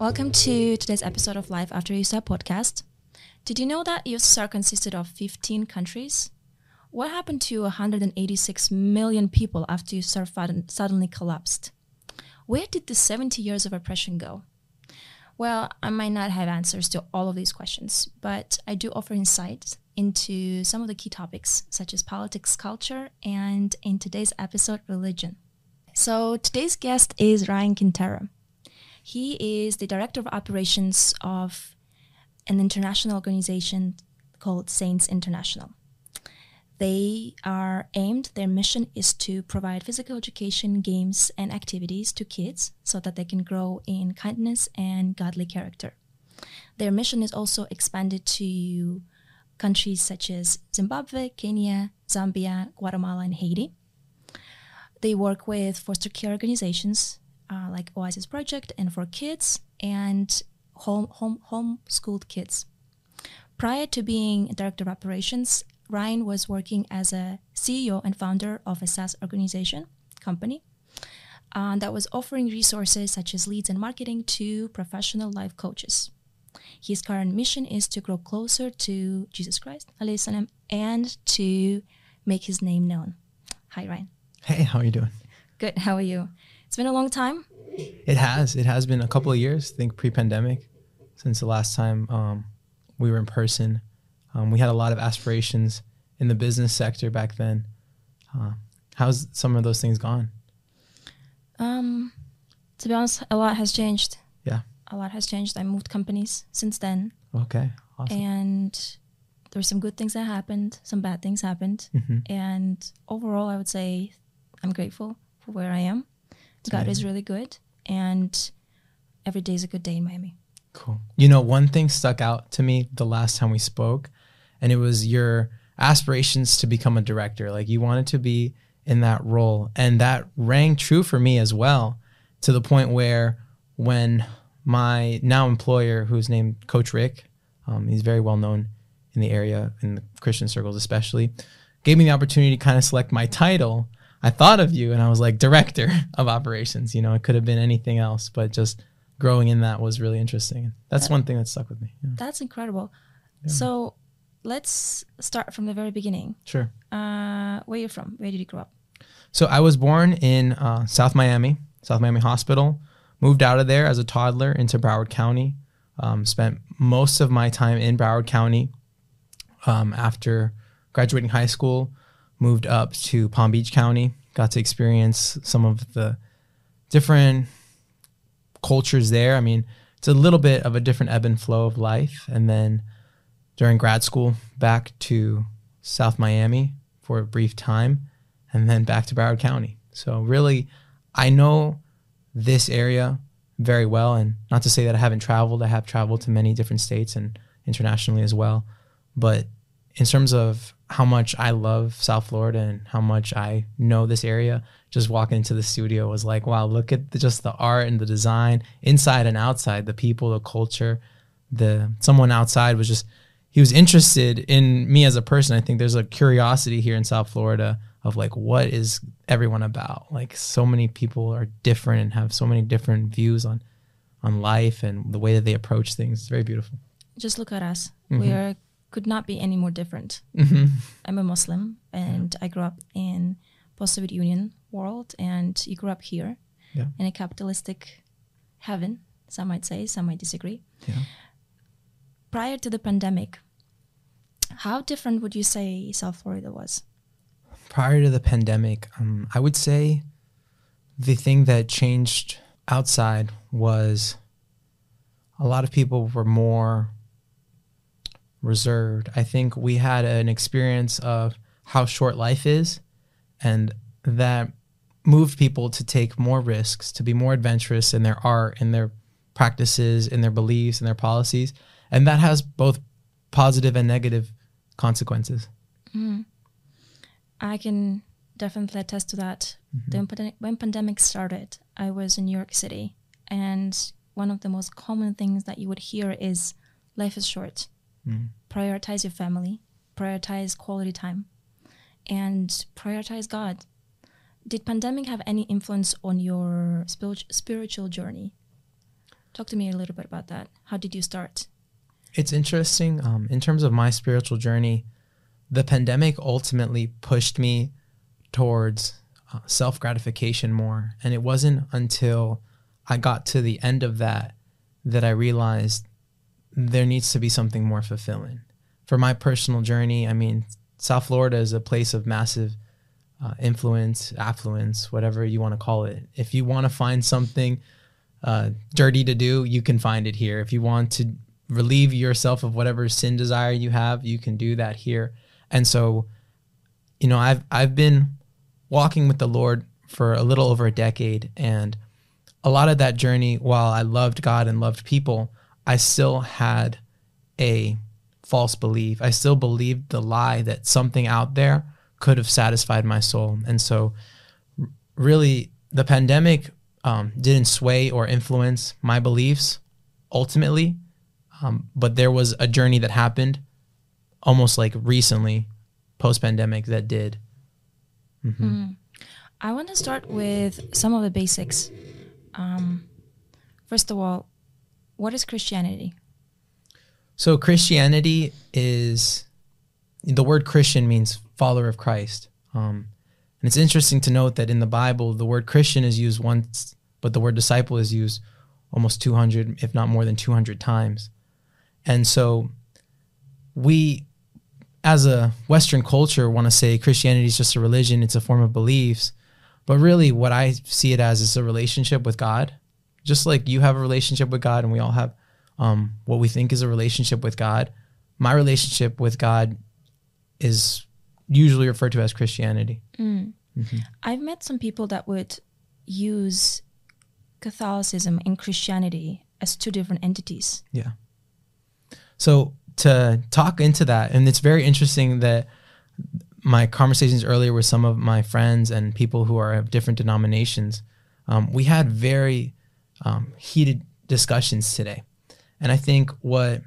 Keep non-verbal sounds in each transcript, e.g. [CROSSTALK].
Welcome to today's episode of Life After USSR podcast. Did you know that USSR consisted of 15 countries? What happened to 186 million people after USSR suddenly collapsed? Where did the 70 years of oppression go? Well, I might not have answers to all of these questions, but I do offer insight into some of the key topics, such as politics, culture, and in today's episode, religion. So today's guest is Ryan Quintero. He is the director of operations of an international organization called Saints International. They are aimed, their mission is to provide physical education, games, and activities to kids so that they can grow in kindness and godly character. Their mission is also expanded to countries such as Zimbabwe, Kenya, Zambia, Guatemala, and Haiti. They work with foster care organizations uh, like Oasis Project and for kids and home home homeschooled kids. Prior to being director of operations, Ryan was working as a CEO and founder of a SaaS organization company uh, that was offering resources such as leads and marketing to professional life coaches. His current mission is to grow closer to Jesus Christ salam, and to make his name known. Hi, Ryan. Hey, how are you doing? Good. How are you? It's been a long time. It has. It has been a couple of years. I think pre-pandemic, since the last time um, we were in person. Um, we had a lot of aspirations in the business sector back then. Uh, how's some of those things gone? Um, to be honest, a lot has changed. Yeah, a lot has changed. I moved companies since then. Okay, awesome. And there were some good things that happened, some bad things happened, mm-hmm. and overall, I would say I'm grateful for where I am. God is really good, and every day is a good day in Miami. Cool. You know, one thing stuck out to me the last time we spoke, and it was your aspirations to become a director. Like you wanted to be in that role, and that rang true for me as well, to the point where when my now employer, who's named Coach Rick, um, he's very well known in the area in the Christian circles, especially, gave me the opportunity to kind of select my title I thought of you and I was like director [LAUGHS] of operations. You know, it could have been anything else, but just growing in that was really interesting. That's that, one thing that stuck with me. Yeah. That's incredible. Yeah. So let's start from the very beginning. Sure. Uh, where are you from? Where did you grow up? So I was born in uh, South Miami, South Miami Hospital. Moved out of there as a toddler into Broward County. Um, spent most of my time in Broward County. Um, after graduating high school, moved up to Palm Beach County, got to experience some of the different cultures there. I mean, it's a little bit of a different ebb and flow of life. And then during grad school, back to South Miami for a brief time, and then back to Broward County. So, really, I know this area very well. And not to say that I haven't traveled, I have traveled to many different states and internationally as well. But in terms of how much I love South Florida and how much I know this area, just walking into the studio was like, wow, look at the, just the art and the design inside and outside, the people, the culture. The someone outside was just he was interested in me as a person. I think there's a curiosity here in South Florida of like what is everyone about? Like so many people are different and have so many different views on on life and the way that they approach things. It's very beautiful. Just look at us. Mm-hmm. We are could not be any more different. Mm-hmm. I'm a Muslim and yeah. I grew up in post-Soviet Union world and you grew up here yeah. in a capitalistic heaven, some might say, some might disagree. Yeah. Prior to the pandemic, how different would you say South Florida was? Prior to the pandemic, um, I would say the thing that changed outside was a lot of people were more reserved. I think we had an experience of how short life is, and that moved people to take more risks, to be more adventurous in their art, in their practices, in their beliefs, in their policies. And that has both positive and negative consequences. Mm. I can definitely attest to that. Mm-hmm. when pandemic started, I was in New York City, and one of the most common things that you would hear is life is short. Mm. Prioritize your family, prioritize quality time, and prioritize God. Did pandemic have any influence on your spiritual journey? Talk to me a little bit about that. How did you start? It's interesting. Um, in terms of my spiritual journey, the pandemic ultimately pushed me towards uh, self gratification more. And it wasn't until I got to the end of that that I realized there needs to be something more fulfilling. For my personal journey, I mean, South Florida is a place of massive uh, influence, affluence, whatever you want to call it. If you want to find something uh, dirty to do, you can find it here. If you want to relieve yourself of whatever sin desire you have, you can do that here. And so, you know, I've I've been walking with the Lord for a little over a decade, and a lot of that journey, while I loved God and loved people, I still had a false belief. I still believed the lie that something out there could have satisfied my soul. And so, really, the pandemic um, didn't sway or influence my beliefs ultimately, um, but there was a journey that happened almost like recently, post pandemic, that did. Mm-hmm. Mm. I want to start with some of the basics. Um, first of all, what is Christianity? So, Christianity is the word Christian means follower of Christ. Um, and it's interesting to note that in the Bible, the word Christian is used once, but the word disciple is used almost 200, if not more than 200 times. And so we, as a Western culture, want to say Christianity is just a religion, it's a form of beliefs. But really, what I see it as is a relationship with God. Just like you have a relationship with God, and we all have um, what we think is a relationship with God. My relationship with God is usually referred to as Christianity. Mm. Mm-hmm. I've met some people that would use Catholicism and Christianity as two different entities. Yeah. So to talk into that, and it's very interesting that my conversations earlier with some of my friends and people who are of different denominations, um, we had very um, heated discussions today. And I think what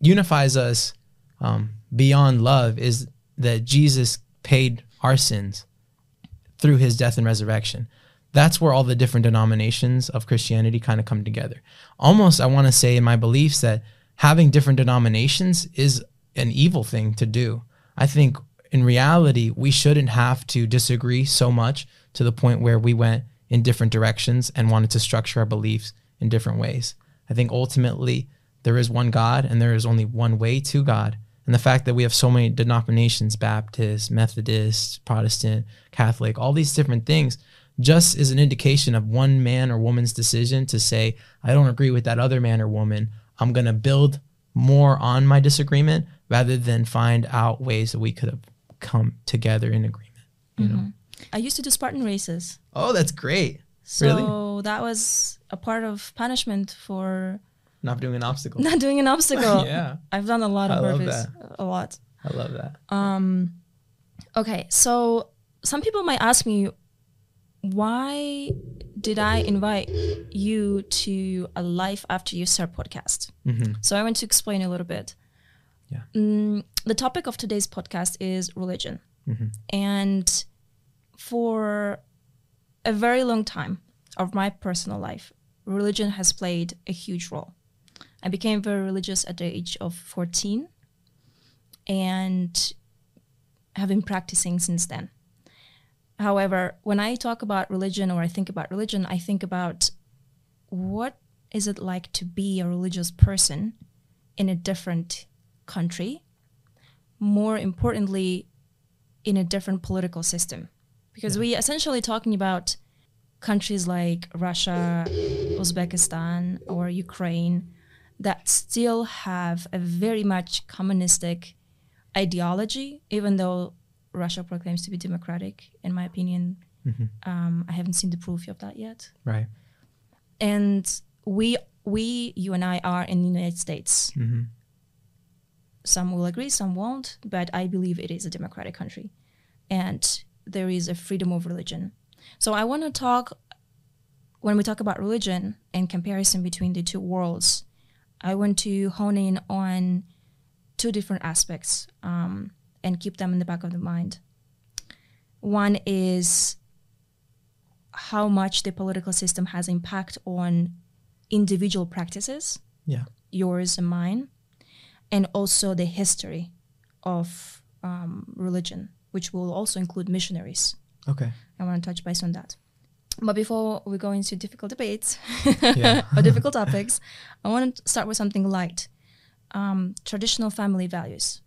unifies us um, beyond love is that Jesus paid our sins through his death and resurrection. That's where all the different denominations of Christianity kind of come together. Almost, I want to say in my beliefs that having different denominations is an evil thing to do. I think in reality, we shouldn't have to disagree so much to the point where we went in different directions and wanted to structure our beliefs in different ways. I think ultimately there is one God and there is only one way to God. And the fact that we have so many denominations Baptist, Methodist, Protestant, Catholic, all these different things just is an indication of one man or woman's decision to say, I don't agree with that other man or woman. I'm going to build more on my disagreement rather than find out ways that we could have come together in agreement. You mm-hmm. know, I used to do Spartan races. Oh, that's great. So really? that was a part of punishment for not doing an obstacle. [LAUGHS] Not doing an obstacle. [LAUGHS] yeah. I've done a lot of burpees. A lot. I love that. Um okay, so some people might ask me why did I invite you to a life after USSR podcast? Mm-hmm. So I want to explain a little bit. Yeah. Mm, the topic of today's podcast is religion. Mm-hmm. And for a very long time of my personal life, religion has played a huge role. I became very religious at the age of 14 and have been practicing since then. However, when I talk about religion or I think about religion, I think about what is it like to be a religious person in a different country? More importantly, in a different political system. Because yeah. we essentially talking about countries like Russia, Uzbekistan, or Ukraine that still have a very much communistic ideology, even though Russia proclaims to be democratic. In my opinion, mm-hmm. um, I haven't seen the proof of that yet. Right. And we, we, you and I, are in the United States. Mm-hmm. Some will agree, some won't, but I believe it is a democratic country, and there is a freedom of religion. So I want to talk when we talk about religion and comparison between the two worlds. I want to hone in on two different aspects. Um, and keep them in the back of the mind. One is how much the political system has impact on individual practices, Yeah. yours and mine, and also the history of um, religion, which will also include missionaries. Okay. I want to touch base on that. But before we go into difficult debates [LAUGHS] or difficult topics, I want to start with something light um, traditional family values.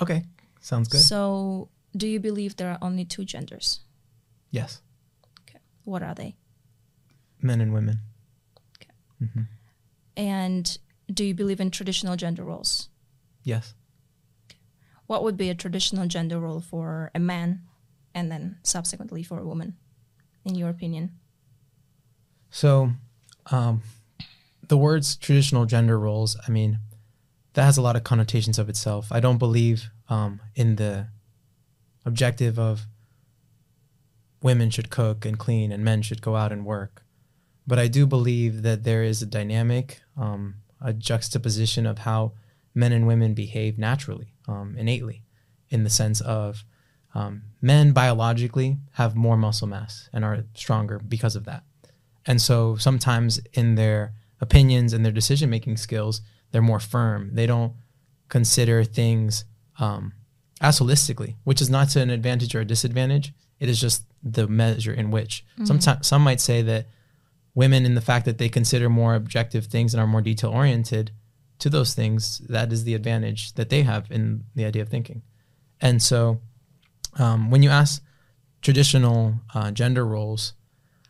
Okay. Sounds good. So, do you believe there are only two genders? yes. Okay. What are they? Men and women. Okay. Mm-hmm. And do you believe in traditional gender roles? Yes. What would be a traditional gender role for a man and then subsequently for a woman, in your opinion? So, um, the words traditional gender roles, I mean, that has a lot of connotations of itself. I don't believe um, in the objective of women should cook and clean and men should go out and work. But I do believe that there is a dynamic, um, a juxtaposition of how men and women behave naturally, um, innately, in the sense of um, men biologically have more muscle mass and are stronger because of that. And so sometimes in their opinions and their decision making skills, they're more firm. They don't consider things um, as holistically, which is not to an advantage or a disadvantage. It is just the measure in which. Sometimes some might say that women, in the fact that they consider more objective things and are more detail oriented to those things, that is the advantage that they have in the idea of thinking. And so um, when you ask traditional uh, gender roles,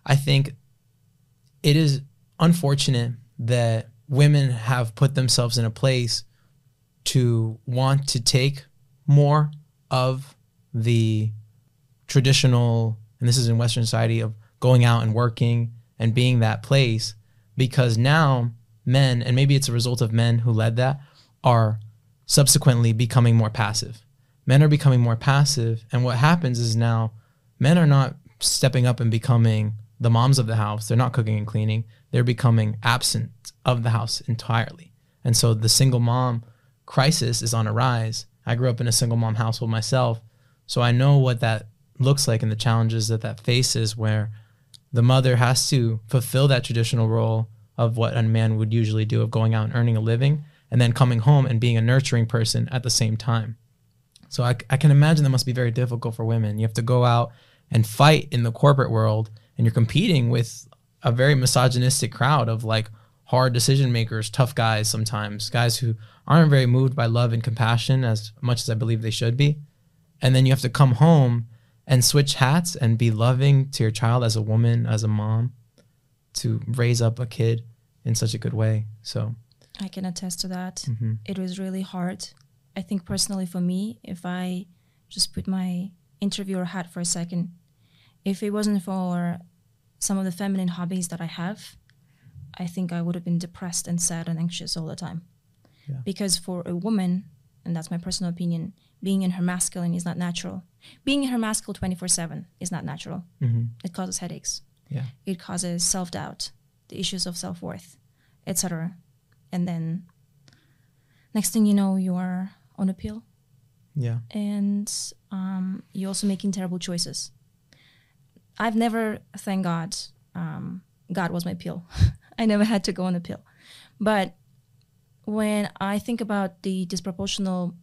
I think it is unfortunate that women have put themselves in a place to want to take more of the traditional, and this is in Western society, of going out and working and being that place because now men, and maybe it's a result of men who led that, are subsequently becoming more passive. Men are becoming more passive, and what happens is now men are not stepping up and becoming the moms of the house. They're not cooking and cleaning. They're becoming absent of the house entirely. And so the single mom crisis is on a rise. I grew up in a single mom household myself, so I know what that looks like and the challenges that that faces where the mother has to fulfill that traditional role of what a man would usually do of going out and earning a living and then coming home and being a nurturing person at the same time. So I, I can imagine that must be very difficult for women. You have to go out and fight in the corporate world and you're competing with a very misogynistic crowd of like hard decision makers, tough guys sometimes, guys who aren't very moved by love and compassion as much as I believe they should be. And then you have to come home and switch hats and be loving to your child as a woman, as a mom, to raise up a kid in such a good way. So, I can attest to that. mhm. It was really hard. I think personally for me, if I just put my interviewer hat for a second, if it wasn't for some of the feminine hobbies that I have, I think I would have been depressed and sad and anxious all the time. Yeah. Because for a woman, and that's my personal opinion, being in her masculine is not natural. Being in her masculine 24 7 is not natural. Mm-hmm. It causes headaches. yeah, It causes self doubt, the issues of self worth, etc. And then next thing you know, you are on a pill yeah, and um, you're also making terrible choices. I've never, thank God, um, God was my pill. [LAUGHS] I never had to go on a pill. But when I think about the disproportional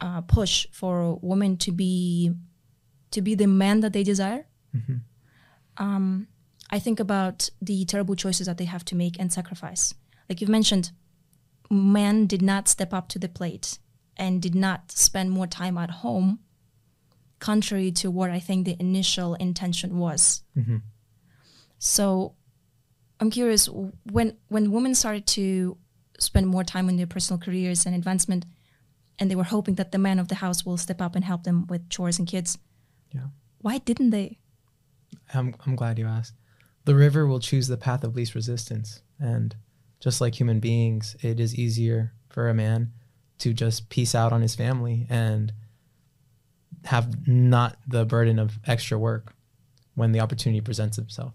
uh, push for women to be to be the man that they desire, Mhm. um, I think about the terrible choices that they have to make and sacrifice. Like you've mentioned, men did not step up to the plate and did not spend more time at home, contrary to what I think the initial intention was. Mhm. So I'm curious when when women started to spend more time on their personal careers and advancement, and they were hoping that the man of the house will step up and help them with chores and kids. Yeah. Why didn't they? I'm, I'm glad you asked. The river will choose the path of least resistance. And just like human beings, it is easier for a man to just peace out on his family and have not the burden of extra work when the opportunity presents itself.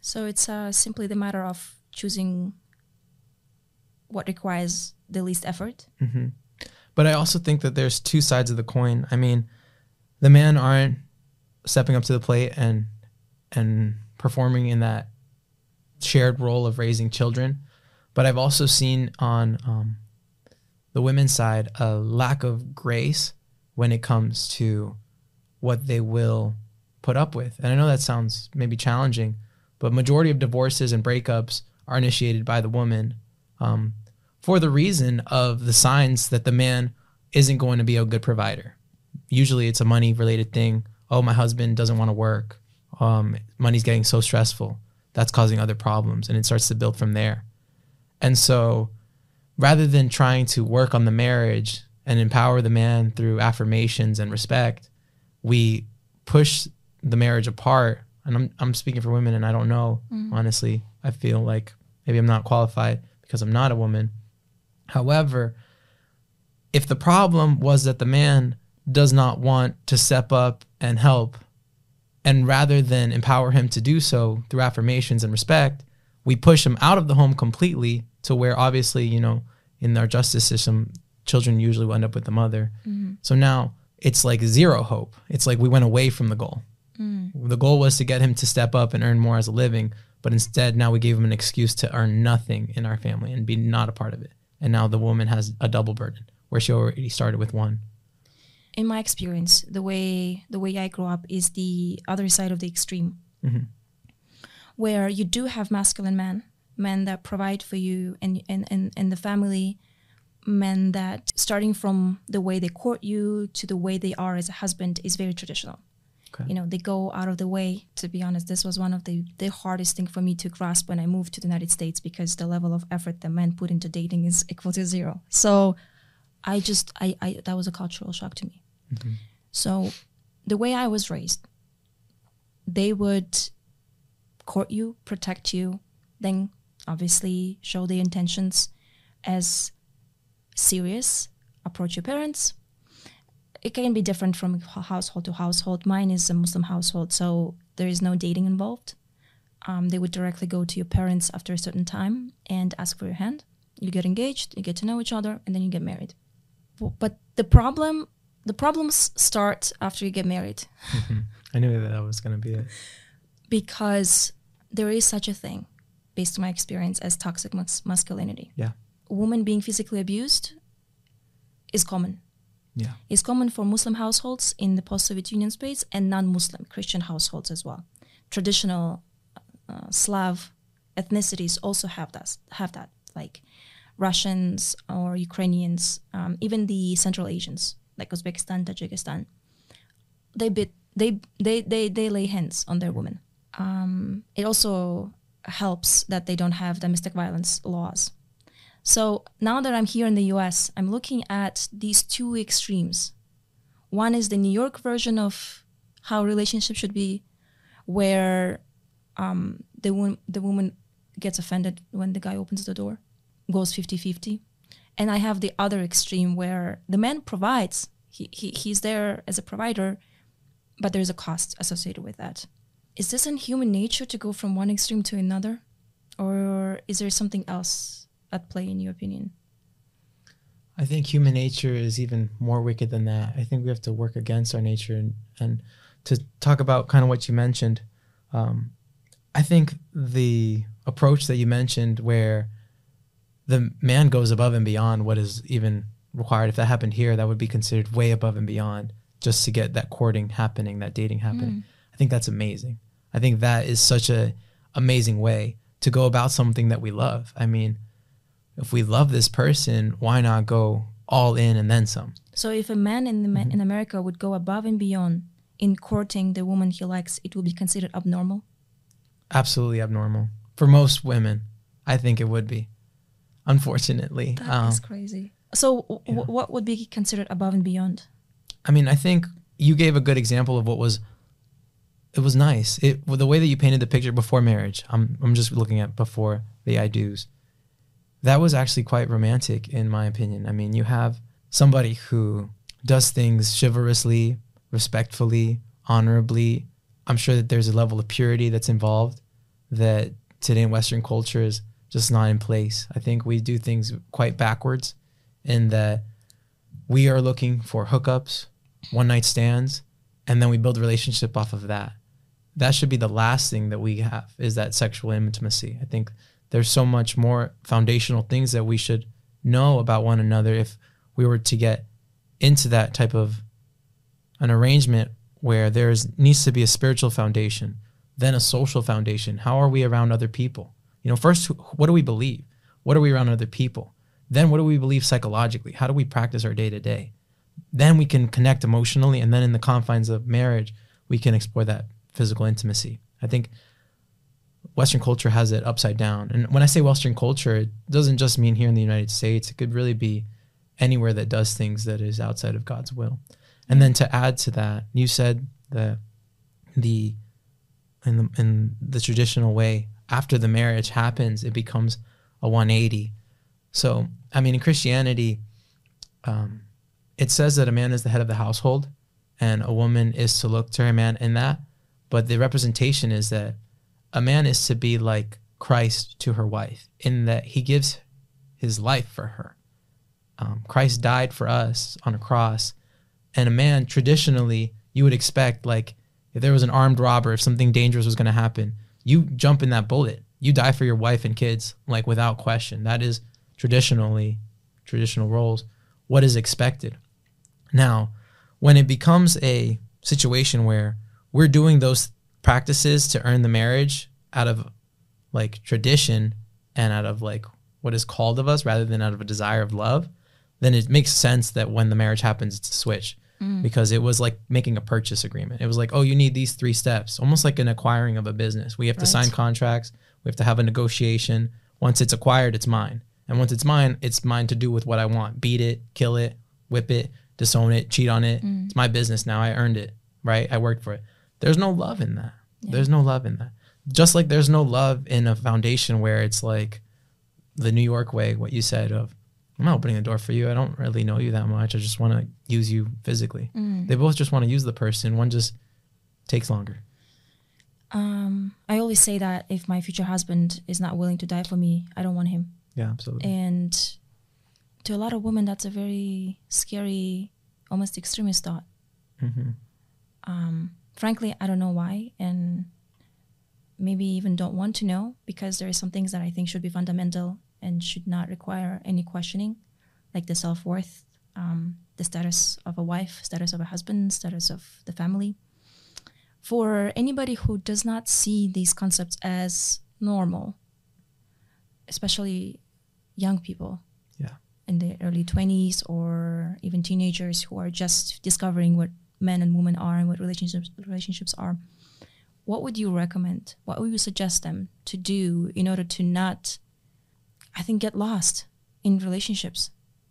So it's uh, simply the matter of choosing what requires the least effort. hmm But I also think that there's two sides of the coin. I mean, the men aren't stepping up to the plate and and performing in that shared role of raising children. But I've also seen on um, the women's side a lack of grace when it comes to what they will put up with. And I know that sounds maybe challenging, but majority of divorces and breakups are initiated by the woman um, for the reason of the signs that the man isn't going to be a good provider. Usually it's a money related thing. Oh, my husband doesn't want to work. Um, money's getting so stressful. That's causing other problems. And it starts to build from there. And so rather than trying to work on the marriage and empower the man through affirmations and respect, we push the marriage apart. And I'm, I'm speaking for women and I don't know, mm-hmm. honestly. I feel like maybe I'm not qualified because I'm not a woman. However, if the problem was that the man does not want to step up and help, and rather than empower him to do so through affirmations and respect, we push him out of the home completely to where obviously, you know, in our justice system, children usually will end up with the mother. Mm-hmm. So now it's like zero hope. It's like we went away from the goal. Mm. The goal was to get him to step up and earn more as a living, but instead now we gave him an excuse to earn nothing in our family and be not a part of it. And now the woman has a double burden where she already started with one. In my experience, the way the way I grew up is the other side of the extreme, mm-hmm. where you do have masculine men, men that provide for you and and and, and the family, men that starting from the way they court you to the way they are as a husband is very traditional. Okay. You know, they go out of the way. To be honest, this was one of the the hardest thing for me to grasp when I moved to the United States because the level of effort that men put into dating is equal to zero. So, I just I, I that was a cultural shock to me. Mm-hmm. So, the way I was raised, they would court you, protect you, then obviously show their intentions as serious, approach your parents, it can be different from household to household. Mine is a Muslim household, so there is no dating involved. Um, they would directly go to your parents after a certain time and ask for your hand. You get engaged, you get to know each other, and then you get married. But the problem, the problems start after you get married. Mm-hmm. [LAUGHS] I knew that that was going to be it. Because there is such a thing, based on my experience, as toxic mas- masculinity. Yeah. A woman being physically abused is common yeah. is common for Muslim households in the post-Soviet Union space and non-Muslim Christian households as well. Traditional uh, Slav ethnicities also have that. Have that, like Russians or Ukrainians, um, even the Central Asians like Uzbekistan, Tajikistan. They bit, they they they they lay hands on their women. Um, it also helps that they don't have domestic violence laws so now that I'm here in the US, I'm looking at these two extremes. One is the New York version of how relationships should be, where um, the, wo- the woman gets offended when the guy opens the door, goes 50 50. And I have the other extreme where the man provides, he, he, he's there as a provider, but there's a cost associated with that. Is this in human nature to go from one extreme to another? Or is there something else at play in your opinion? I think human nature is even more wicked than that. I think we have to work against our nature and, and to talk about kind of what you mentioned. Um, I think the approach that you mentioned, where the man goes above and beyond what is even required, if that happened here, that would be considered way above and beyond just to get that courting happening, that dating happening. Mm. I think that's amazing. I think that is such a amazing way to go about something that we love. I mean, if we love this person, why not go all in and then some? So if a man in mm-hmm. in America would go above and beyond in courting the woman he likes, it would be considered abnormal. Absolutely abnormal for most women. I think it would be. Unfortunately, that um, is crazy. So, w- yeah. what would be considered above and beyond? I mean, I think you gave a good example of what was. It was nice. It the way that you painted the picture before marriage. I'm I'm just looking at before the I do's that was actually quite romantic in my opinion. I mean, you have somebody who does things chivalrously, respectfully, honorably. I'm sure that there's a level of purity that's involved that today in Western culture is just not in place. I think we do things quite backwards in that we are looking for hookups, one night stands, and then we build a relationship off of that. that should be the last thing that we have is that sexual intimacy. I think there's so much more foundational things that we should know about one another if we were to get into that type of an arrangement where there needs to be a spiritual foundation, then a social foundation. How are we around other people? You know, first, what do we believe? What are we around other people? Then, what do we believe psychologically? How do we practice our day to day? Then we can connect emotionally, and then in the confines of marriage, we can explore that physical intimacy. I think Western culture has it upside down. And when I say Western culture, it doesn't just mean here in the United States. It could really be anywhere that does things that is outside of God's will. And then to add to that, you said that the in the in the traditional way, after the marriage happens, it becomes a 180. So, I mean, in Christianity, um, it says that a man is the head of the household, and a woman is to look to her man in that. But the representation is that a man is to be like Christ to her wife, in that he gives his life for her. Um, Christ died for us on a cross, and a man traditionally you would expect like if there was an armed robber, if something dangerous was going to happen, you jump in that bullet. You die for your wife and kids, like without question. That is traditionally traditional roles. What is expected? Now, when it becomes a situation where we're doing those practices to earn the marriage out of like tradition and out of like what is called of us rather than out of a desire of love, then it makes sense that when the marriage happens, it's a switch mm. because it was like making a purchase agreement. It was like, oh, you need these three steps, almost like an acquiring of a business. We have right. to sign contracts, we have to have a negotiation. Once it's acquired, it's mine. And once it's mine, it's mine to do with what I want beat it, kill it, whip it, disown it, cheat on it. Mm. It's my business now. I earned it, right? I worked for it. There's no love in that. Yeah. There's no love in that. Just like there's no love in a foundation where it's like the New York way, what you said of I'm not opening the door for you. I don't really know you that much. I just want to use you physically. Mm. They both just want to use the person. One just takes longer. Um, I always say that if my future husband is not willing to die for me, I don't want him. Yeah, absolutely. And to a lot of women, that's a very scary, almost extremist thought. Mm-hmm. Um, frankly, I don't know why, and maybe even don't want to know because there are some things that I think should be fundamental and should not require any questioning, like the self worth, um, the status of a wife, status of a husband, status of the family. For anybody who does not see these concepts as normal, especially young people yeah. in the early 20s or even teenagers who are just discovering what men and women are and what relationships relationships are what would you recommend what would you suggest them to do in order to not I think get lost in relationships?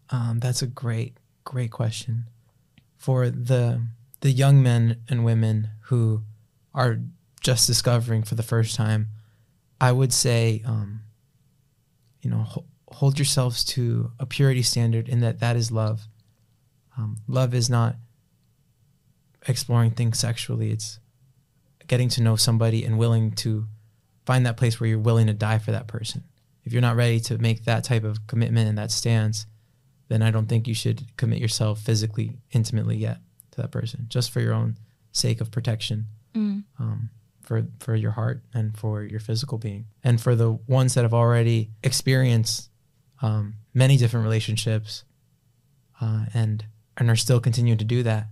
Um, that's a great, great question. For the the young men and women who are just discovering for the first time, I would say, um, you know, ho- hold yourselves to a purity standard in that that is love. Um, love is not exploring things sexually. It's getting to know somebody and willing to find that place where you're willing to die for that person if you're not ready to make that type of commitment and that stance, then I don't think you should commit yourself physically, intimately yet to that person, just for your own sake of protection, mm. um, for for your heart and for your physical being, and for the ones that have already experienced um, many different relationships, uh, and and are still continuing to do that.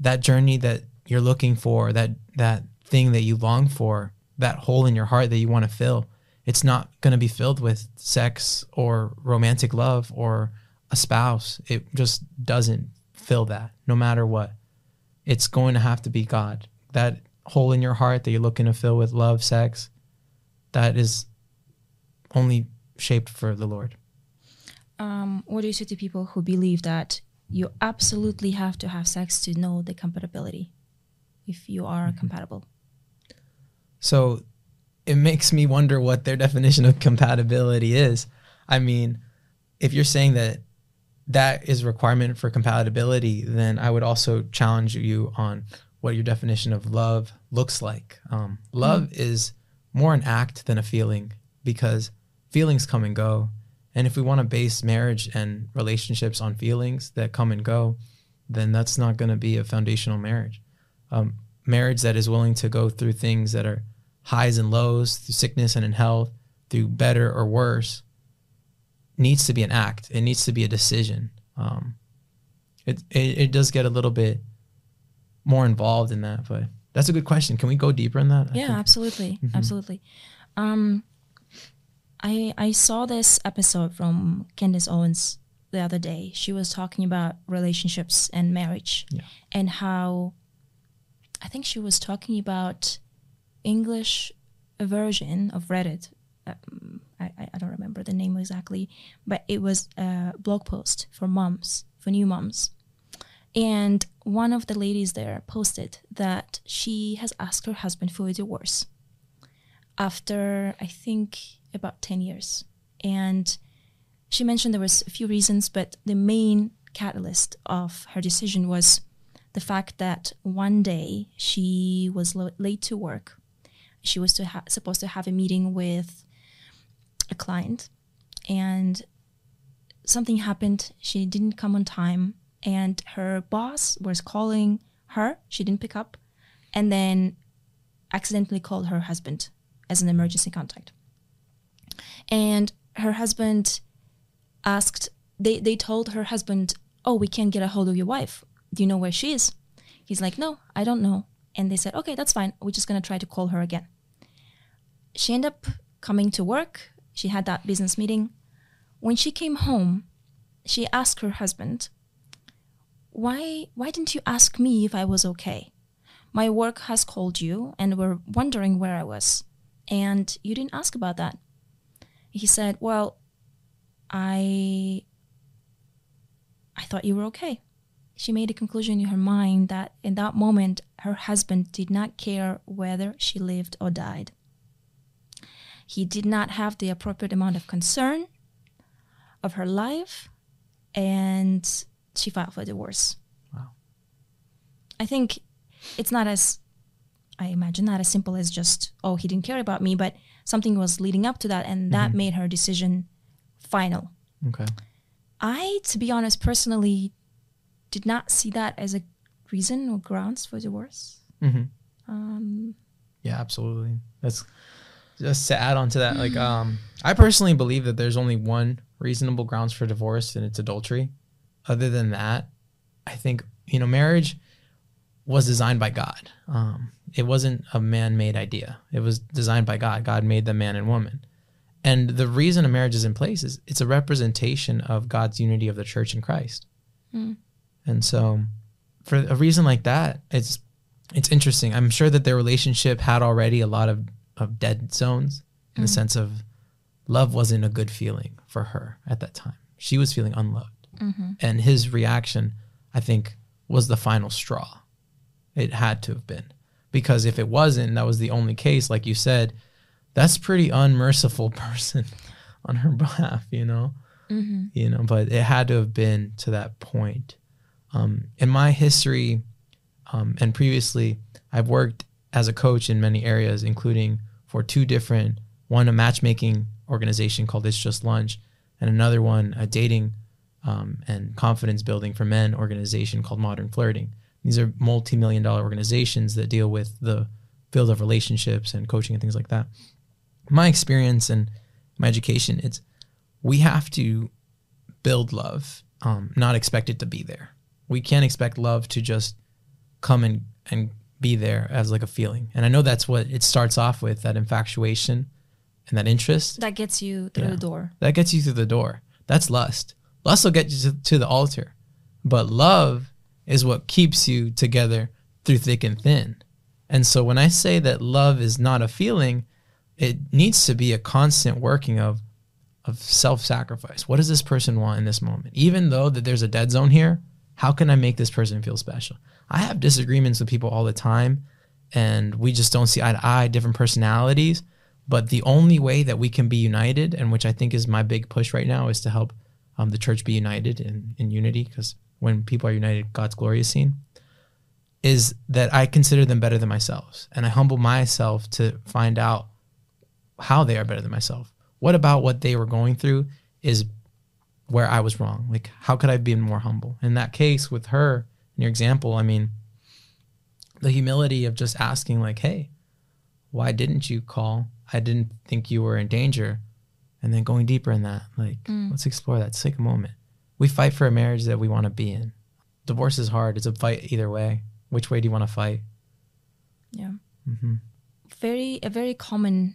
That journey that you're looking for, that that thing that you long for, that hole in your heart that you want to fill it's not going to be filled with sex or romantic love or a spouse. It just doesn't fill that no matter what. It's going to have to be God. That hole in your heart that you're looking to fill with love, sex, that is only shaped for the Lord. Um, what do you say to people who believe that you absolutely have to have sex to know the compatibility if you are mm-hmm. compatible? So it makes me wonder what their definition of compatibility is. I mean, if you're saying that that is a requirement for compatibility, then I would also challenge you on what your definition of love looks like. Um, love mm. is more an act than a feeling because feelings come and go. And if we want to base marriage and relationships on feelings that come and go, then that's not going to be a foundational marriage. Um, marriage that is willing to go through things that are highs and lows, through sickness and in health, through better or worse, needs to be an act. It needs to be a decision. Um, it, it it does get a little bit more involved in that, but that's a good question. Can we go deeper in that? I Yeah, think- absolutely, Mhm. absolutely. Um, I I saw this episode from Candace Owens the other day. She was talking about relationships and marriage, Yeah. and how I think she was talking about English version of Reddit. Um, I, I- don't remember the name exactly, but it was a blog post for moms, for new moms. And one of the ladies there posted that she has asked her husband for a divorce after, I think, about 10 years. And she mentioned there was a few reasons, but the main catalyst of her decision was the fact that one day she was lo- late to work. She was to ha- supposed to have a meeting with a client, and something happened. She didn't come on time, and her boss was calling her. She didn't pick up, and then accidentally called her husband as an emergency contact. And her husband asked, they, they told her husband, Oh, we can't get a hold of your wife. Do you know where she is? He's like, No, I don't know. And they said, Okay, that's fine. We're just going to try to call her again. She ended up coming to work. She had that business meeting. When she came home, she asked her husband, why, why didn't you ask me if I was okay? My work has called you and we're wondering where I was. And you didn't ask about that. He said, Well, I I thought you were okay. She made a conclusion in her mind that in that moment her husband did not care whether she lived or died. He did not have the appropriate amount of concern of her life and she filed for divorce. Wow. I think it's not as I imagine not as simple as just oh he didn't care about me, but something was leading up to that, and that Mhm. made her decision final. Okay. I, to be honest, personally, did not see that as a reason or grounds for divorce. hmm Um, Yeah, absolutely. That's just to add on to that. Like, um, I personally believe that there's only one reasonable grounds for divorce, and it's adultery. Other than that, I think you know marriage was designed by God. Um, it wasn't a man-made idea. It was designed by God. God made the man and woman. And the reason a marriage is in place is it's a representation of God's unity of the church in Christ. Hmm. And so, for a reason like that, it's it's interesting. I'm sure that their relationship had already a lot of, of dead zones in the Mm. sense of love wasn't a good feeling for her at that time. She was feeling unloved. mhm. And his reaction, I think, was the final straw. It had to have been. Because if it wasn't, that was the only case, like you said, that's pretty unmerciful [LAUGHS] person on her behalf, you know? Mhm. you know, but it had to have been to that point. Um, in my history um, and previously, I've worked as a coach in many areas, including for two different one, a matchmaking organization called It's Just Lunch, and another one, a dating um, and confidence building for men organization called Modern Flirting. These are multi million dollar organizations that deal with the field of relationships and coaching and things like that. My experience and my education, it's we have to build love, um, not expect it to be there. We can't expect love to just come and, and be there as like a feeling. And I know that's what it starts off with that infatuation and that interest. That gets you through Yeah. the door. That gets you through the door. That's lust. Lust will get you to, to the altar. But love is what keeps you together through thick and thin. And so when I say that love is not a feeling, it needs to be a constant working of of self-sacrifice. What does this person want in this moment? Even though that there's a dead zone here, how can I make this person feel special? I have disagreements with people all the time and we just don't see eye to eye, different personalities. But the only way that we can be united, and which I think is my big push right now, is to help um, the church be united in, in unity. Because when people are united, God's glory is seen. Is that I consider them better than myself, and I humble myself to find out how they are better than myself. What about what they were going through is where I was wrong? Like, how could I be more humble? In that case, with her, your example, I mean, the humility of just asking, like, hey, why didn't you call? I didn't think you were in danger. And then going deeper in that, like, Mm. let's explore that. Take a moment. We fight for a marriage that we want to be in. Divorce is hard. It's a fight either way. Which way do you want to fight? Yeah. Mm-hmm. very a very common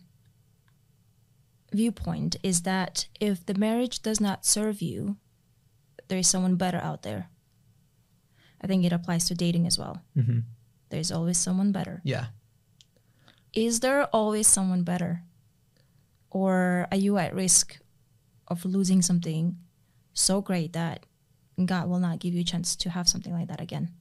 viewpoint is that if the marriage does not serve you there is someone better out there i think it applies to dating as well. Hmm there's always someone better. Yeah. is there always someone better? Or are you at risk of losing something so great that god will not give you a chance to have something like that again?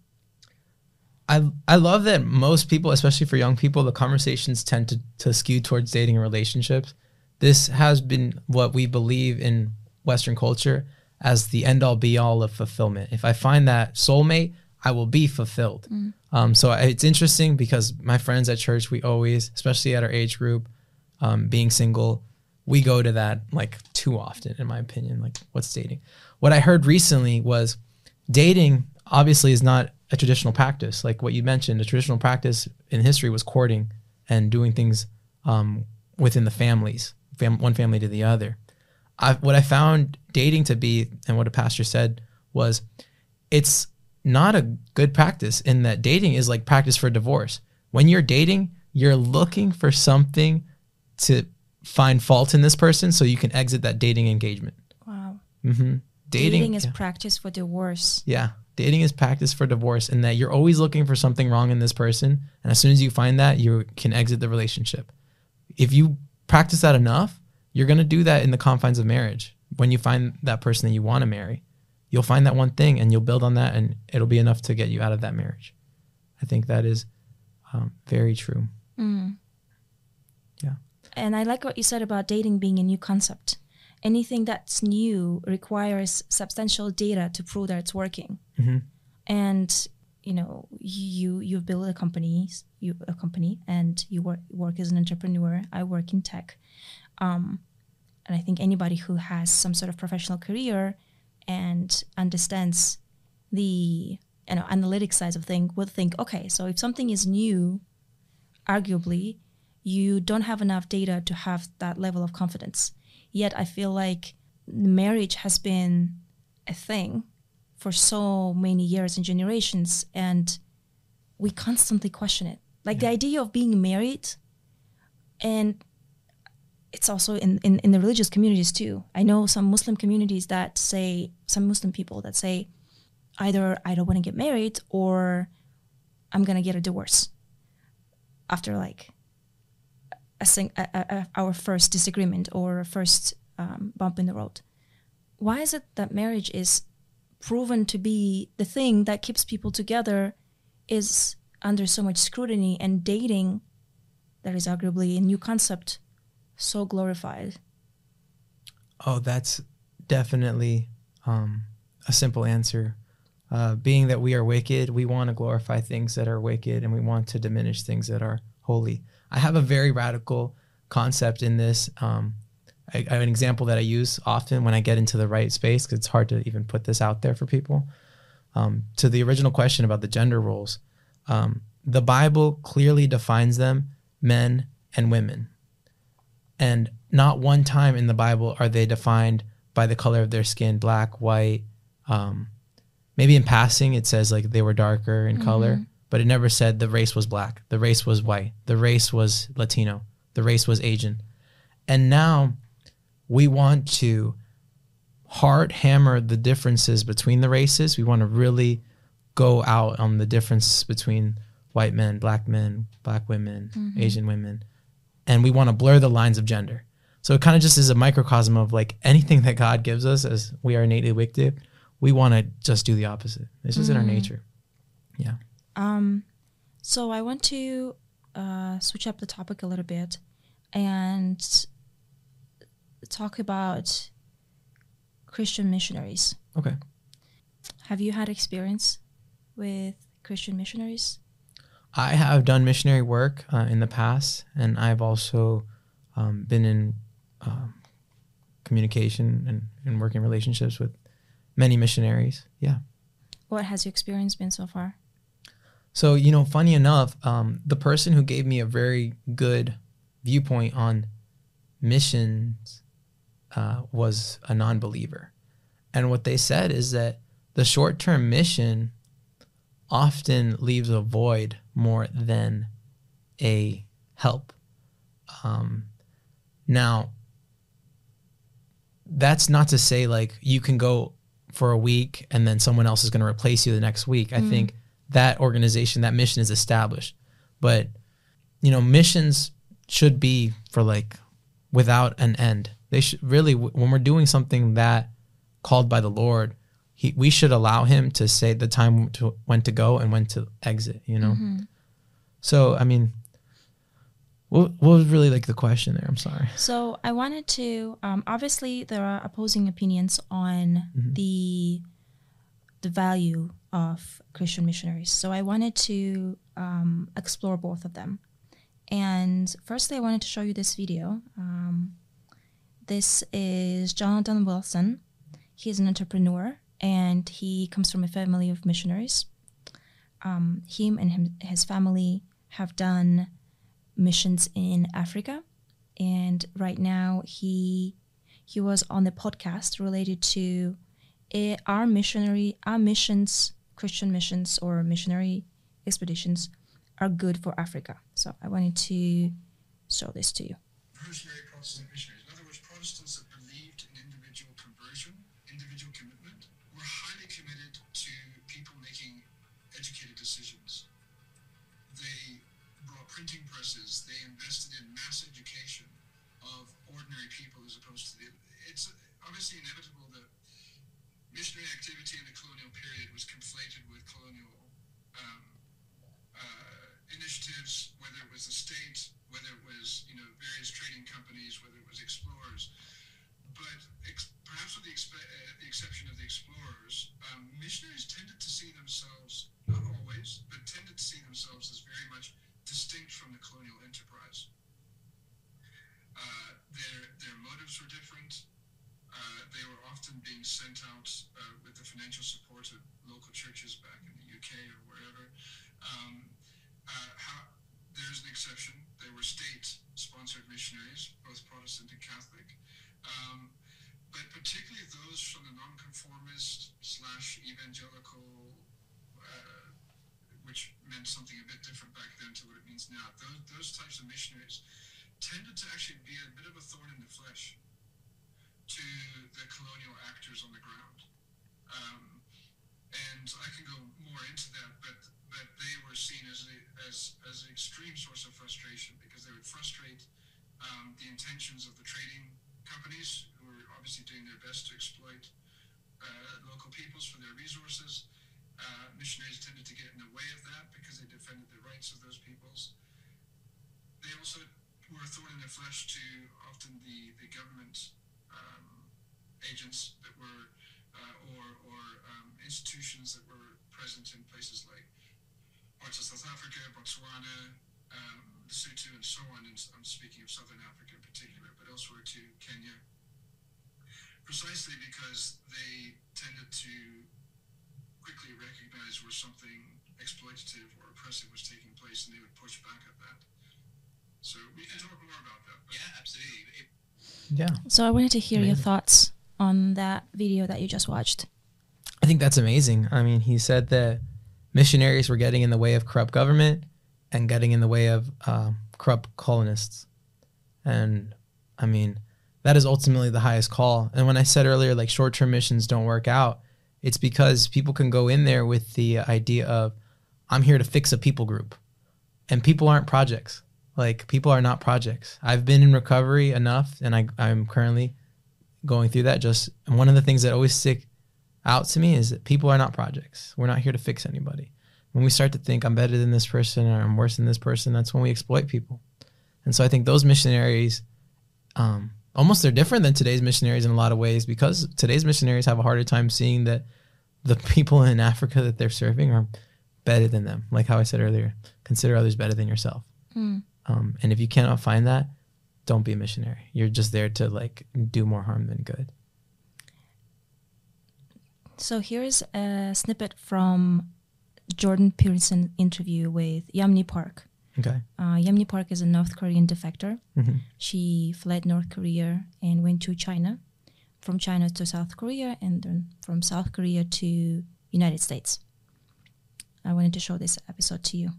I I love that most people, especially for young people, the conversations tend to, to skew towards dating and relationships. This has been what we believe in Western culture as the end all be all of fulfillment. If I find that soulmate, I will be fulfilled. Um, so it's interesting because my friends at church, we always, especially at our age group, um, being single, we go to that like too often, in my opinion. Like, what's dating? What I heard recently was dating obviously is not a traditional practice. Like what you mentioned, a traditional practice in history was courting and doing things um, within the families, fam- one family to the other. I, what I found dating to be, and what a pastor said was, it's not a good practice in that dating is like practice for divorce. When you're dating, you're looking for something to find fault in this person so you can exit that dating engagement. wow hmm Dating, dating, is yeah. practice for divorce Yeah. Dating is practice for divorce and that you're always looking for something wrong in this person. And as soon as you find that, you can exit the relationship. If you practice that enough, you're going to do that in the confines of marriage. When you find that person that you want to marry, you'll find that one thing and you'll build on that and it'll be enough to get you out of that marriage. I think that is um, very true. Mm. Yeah. And I like what you said about dating being a new concept. Anything that's new requires substantial data to prove that it's working. Mhm. And you know, you you build a company, you a company, and you work work as an entrepreneur. I work in tech, um, and I think anybody who has some sort of professional career and understands the you know analytic side of thing would think, okay, so if something is new, arguably you don't have enough data to have that level of confidence. Yet I feel like marriage has been a thing for so many years and generations, and we constantly question it. Like the idea of being married, and it's also in, in, in the religious communities too. I know some Muslim communities that say, some Muslim people that say, either I don't want to get married or I'm going to get a divorce after like a sing- a, a, our first disagreement or first um, bump in the road. Why is it that marriage is proven to be the thing that keeps people together is under so much scrutiny and dating that is arguably a new concept so glorified? Oh, that's definitely um, a simple answer. Uh, being that we are wicked, we want to glorify things that are wicked and we want to diminish things that are holy. I have a very radical concept in this. Um, I, I have an example that I use often when I get into the right space because it's hard to even put this out there for people. Um, to the original question about the gender roles, um, the Bible clearly defines them men and women. And not one time in the Bible are they defined by the color of their skin black, white. Um, maybe in passing it says like they were darker in color, but it never said the race was black, the race was white, the race was Latino, the race was Asian. And now we want to hard hammer the differences between the races. We want to really go out on the difference between white men, black men, black women, Asian women, and we want to blur the lines of gender. So it kind of just is a microcosm of like anything that God gives us as we are innately wicked, we want to just do the opposite. It's just in our nature. Yeah. Um, so I want to uh, switch up the topic a little bit and talk about Christian missionaries. Okay. Have you had experience with Christian missionaries? I have done missionary work uh, in the past, and I've also um, been in um, communication and, and working relationships with many missionaries. Yeah. What has your experience been so far? So, you know, funny enough, um, the person who gave me a very good viewpoint on missions uh, was a non believer. And what they said is that the short term mission often leaves a void more than a help. Um, now, that's not to say like you can go for a week and then someone else is going to replace you the next week. I think that organization, that mission is established. But, you know, missions should be for like without an end. They should really, when we're doing something that called by the Lord, he, we should allow him to say the time to when to go and when to exit, you know? So, I mean, what, what was really like the question there? I'm sorry. So I wanted to. Um, obviously, there are opposing opinions on the the value of Christian missionaries. So I wanted to um, explore both of them. And firstly, I wanted to show you this video. Um, this is Jonathan Wilson. He's an entrepreneur and he comes from a family of missionaries. Um, him and him, his family have done missions in Africa, and right now he he was on the podcast related to eh, our missionary our missions Christian missions or missionary expeditions are good for Africa. So I wanted to show this to you. Was the state, whether it was you know various trading companies, whether it was explorers. But ex- perhaps with the, uh, the exception of the explorers, um, missionaries tended to see themselves, not always, but tended to see themselves as very much distinct from the colonial enterprise. Uh, their their motives were different. Uh, they were often being sent out uh, with the financial support of local churches back in the UK or wherever. Um, uh, how, there's an exception. They were state-sponsored missionaries, both Protestant and Catholic. Um, but particularly those from the nonconformist slash evangelical, uh, which meant something a bit different back then to what it means now. Those, those types of missionaries tended to actually be a bit of a thorn in the flesh to the colonial actors on the ground. Um, and I can go more into that, but but they were seen as a, as as an extreme source of frustration because they would frustrate um, the intentions of the trading companies who were obviously doing their best to exploit uh, local peoples for their resources. Uh, missionaries tended to get in the way of that because they defended the rights of those peoples. They also were a thorn in the flesh to often the, the government um, agents that were, uh, or, or um, institutions that were present in places like parts of South Africa, Botswana, um, Lesotho, and so on. And I'm speaking of Southern Africa in particular, but elsewhere too, Kenya. Precisely because they tended to quickly recognize where something exploitative or oppressive was taking place, and they would push back at that. So we can talk more about that. but- Yeah, absolutely. It, Yeah. So I wanted to hear your thoughts on that video that you just watched. I think that's amazing. I mean, he said that missionaries were getting in the way of corrupt government and getting in the way of um, corrupt colonists. And I mean, that is ultimately the highest call. And when I said earlier, like short term missions don't work out, it's because people can go in there with the idea of, I'm here to fix a people group. And people aren't projects. Like, people are not projects. I've been in recovery enough, and I, I'm currently going through that. Just and one of the things that always stick out to me is that people are not projects. We're not here to fix anybody. When we start to think I'm better than this person or I'm worse than this person, that's when we exploit people. And so I think those missionaries, um, almost they're different than today's missionaries in a lot of ways because today's missionaries have a harder time seeing that the people in Africa that they're serving are better than them. Like how I said earlier, consider others better than yourself. Um, and if you cannot find that, don't be a missionary. You're just there to like do more harm than good. So here's a snippet from Jordan Peterson interview with Yeonmi Park. Okay. Uh, Yeonmi Park is a North Korean defector. Mhm. She fled North Korea and went to China, from China to South Korea, and then from South Korea to United States. I wanted to show this episode to you.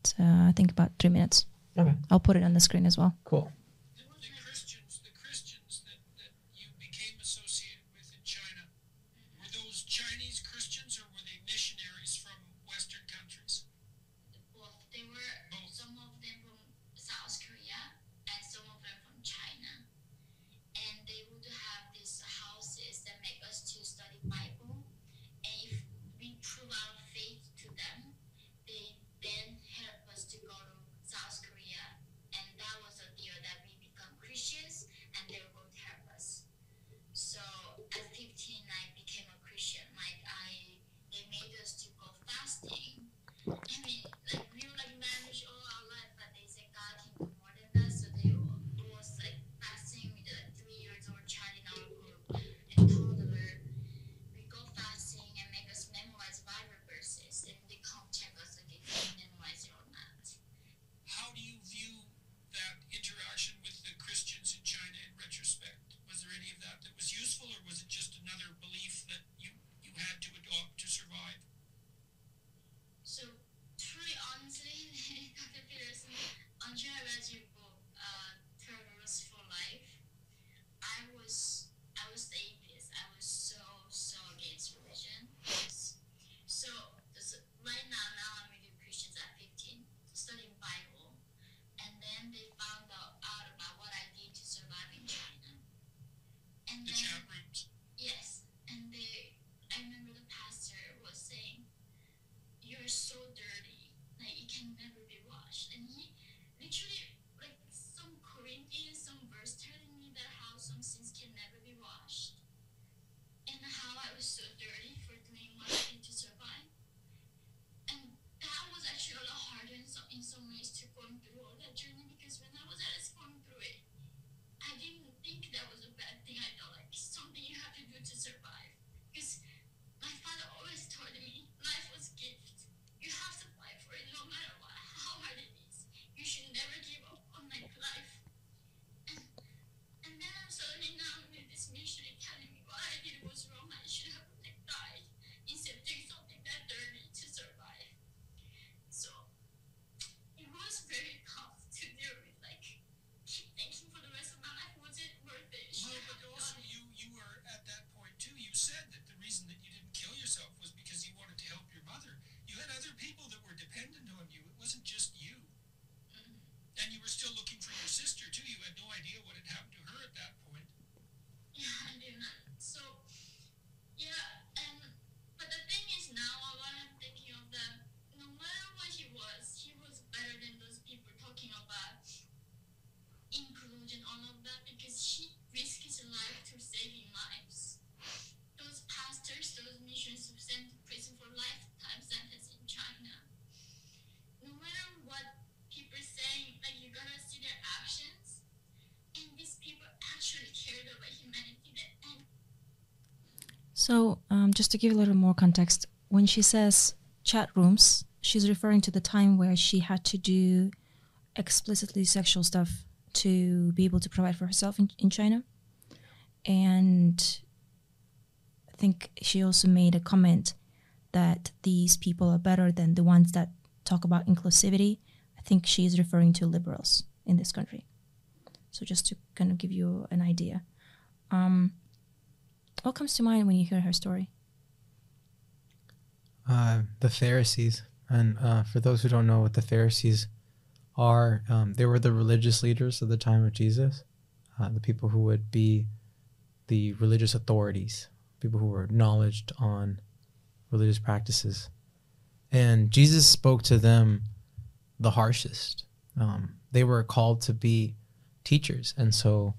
It's, uh, I think about three minutes. Okay. I'll put it on the screen as well. Cool. So, um, just to give a little more context, when she says chat rooms, she's referring to the time where she had to do explicitly sexual stuff to be able to provide for herself in, in China. And I think she also made a comment that these people are better than the ones that talk about inclusivity. I think she is referring to liberals in this country. So, just to kind of give you an idea. Um, what comes to mind when you hear her story? uh, the Pharisees. And uh, for those who don't know what the Pharisees are, um, they were the religious leaders of the time of Jesus, uh, the people who would be the religious authorities, people who were acknowledged on religious practices. And Jesus spoke to them the harshest. Um, they were called to be teachers. And so,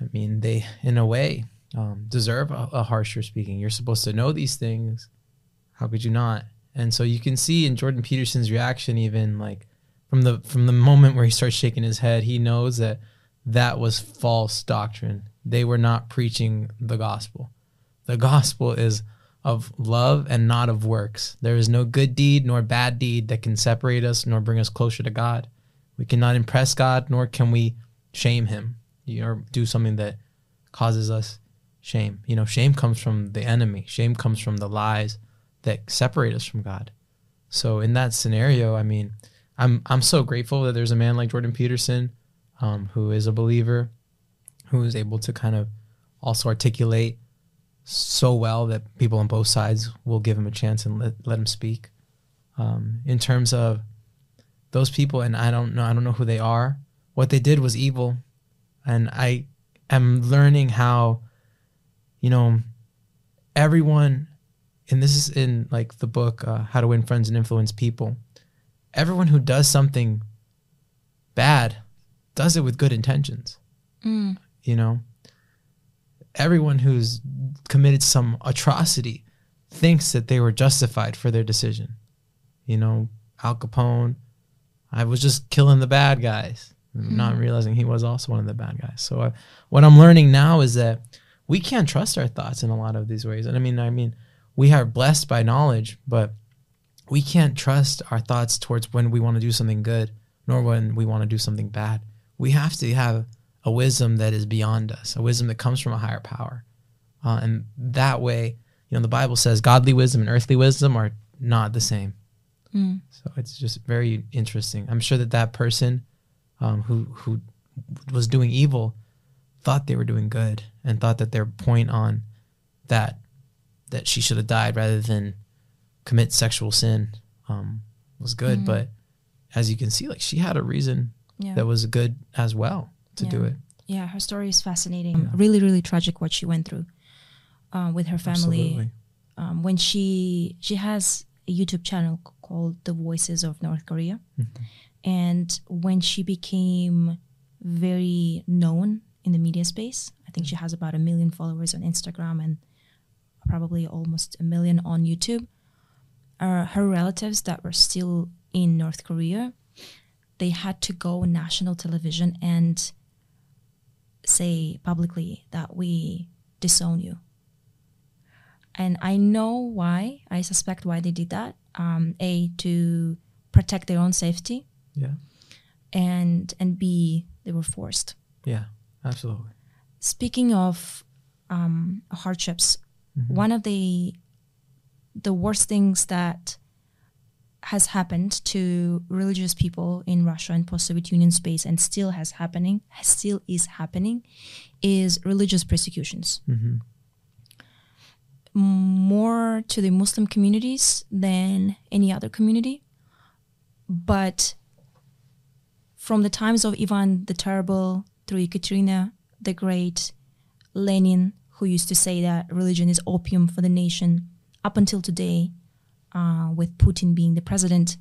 I mean, they, in a way, um, deserve a, a harsher speaking. You're supposed to know these things how could you not and so you can see in jordan peterson's reaction even like from the from the moment where he starts shaking his head he knows that that was false doctrine they were not preaching the gospel the gospel is of love and not of works. There is no good deed nor bad deed that can separate us nor bring us closer to God. We cannot impress God nor can we shame him or do something that causes us shame. You know, shame comes from the enemy. Shame comes from the lies that separate us from God. So in that scenario, I mean, I'm I'm so grateful that there's a man like Jordan Peterson, um, who is a believer, who is able to kind of also articulate so well that people on both sides will give him a chance and let, let him speak. Um, in terms of those people, and I don't know, I don't know who they are. What they did was evil, and I am learning how, you know, everyone, and this is in like the book uh, How to Win Friends and Influence People. Everyone who does something bad does it with good intentions. Mm. You know, everyone who's committed some atrocity thinks that they were justified for their decision. You know, Al Capone, I was just killing the bad guys, not realizing he was also one of the bad guys. So, uh, what I'm learning now is that we can't trust our thoughts in a lot of these ways. And I mean, I mean, we are blessed by knowledge, but we can't trust our thoughts towards when we want to do something good, nor when we want to do something bad. We have to have a wisdom that is beyond us, a wisdom that comes from a higher power. Uh, and that way, you know, the Bible says godly wisdom and earthly wisdom are not the same. Mm. So it's just very interesting. I'm sure that that person um, who who was doing evil thought they were doing good and thought that their point on that that she should have died rather than commit sexual sin um, was good. Mhm. But as you can see, like she had a reason Yeah. that was good as well to do it. yeah, her story is fascinating. Yeah. Really, really tragic what she went through uh, with her family. Um, when she she has a YouTube channel called The Voices of North Korea, Mm-hmm. and when she became very known in the media space, I think she has about a million followers on Instagram and probably almost a million on YouTube. Uh, her relatives that were still in North Korea, they had to go on national television and say publicly that we disown you. And I know why. I suspect why they did that. Um, a to protect their own safety, Yeah. and and B they were forced. Yeah. Absolutely. Speaking of um, hardships, one of the the worst things that has happened to religious people in Russia and post-Soviet Union space, and still has happening, still is happening, is religious persecutions. hmm More to the Muslim communities than any other community, but from the times of Ivan the Terrible through Ekaterina the Great, Lenin, who used to say that religion is opium for the nation, up until today, uh, with Putin being the president,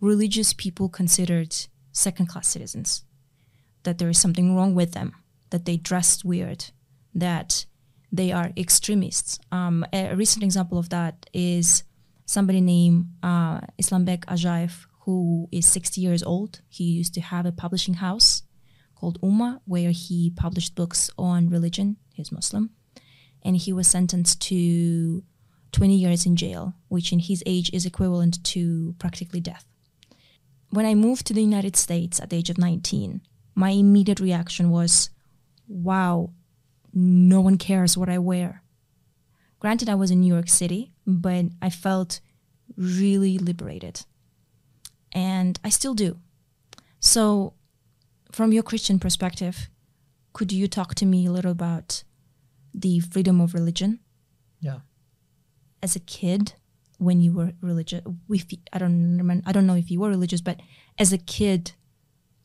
religious people considered second class citizens, that there is something wrong with them, that they dressed weird, that they are extremists. Um, a recent example of that is somebody named uh, Islambek Ajayev, who is 60 years old. He used to have a publishing house called Umma, where he published books on religion. He's Muslim. And he was sentenced to 20 years in jail, which in his age is equivalent to practically death. When I moved to the United States at the age of 19, my immediate reaction was, wow, no one cares what I wear. Granted, I was in New York City, but I felt really liberated. And I still do. So, from your Christian perspective, could you talk to me a little about the freedom of religion? Yeah. As a kid, when you were religious, if you- I don't remember, I don't know if you were religious, but as a kid,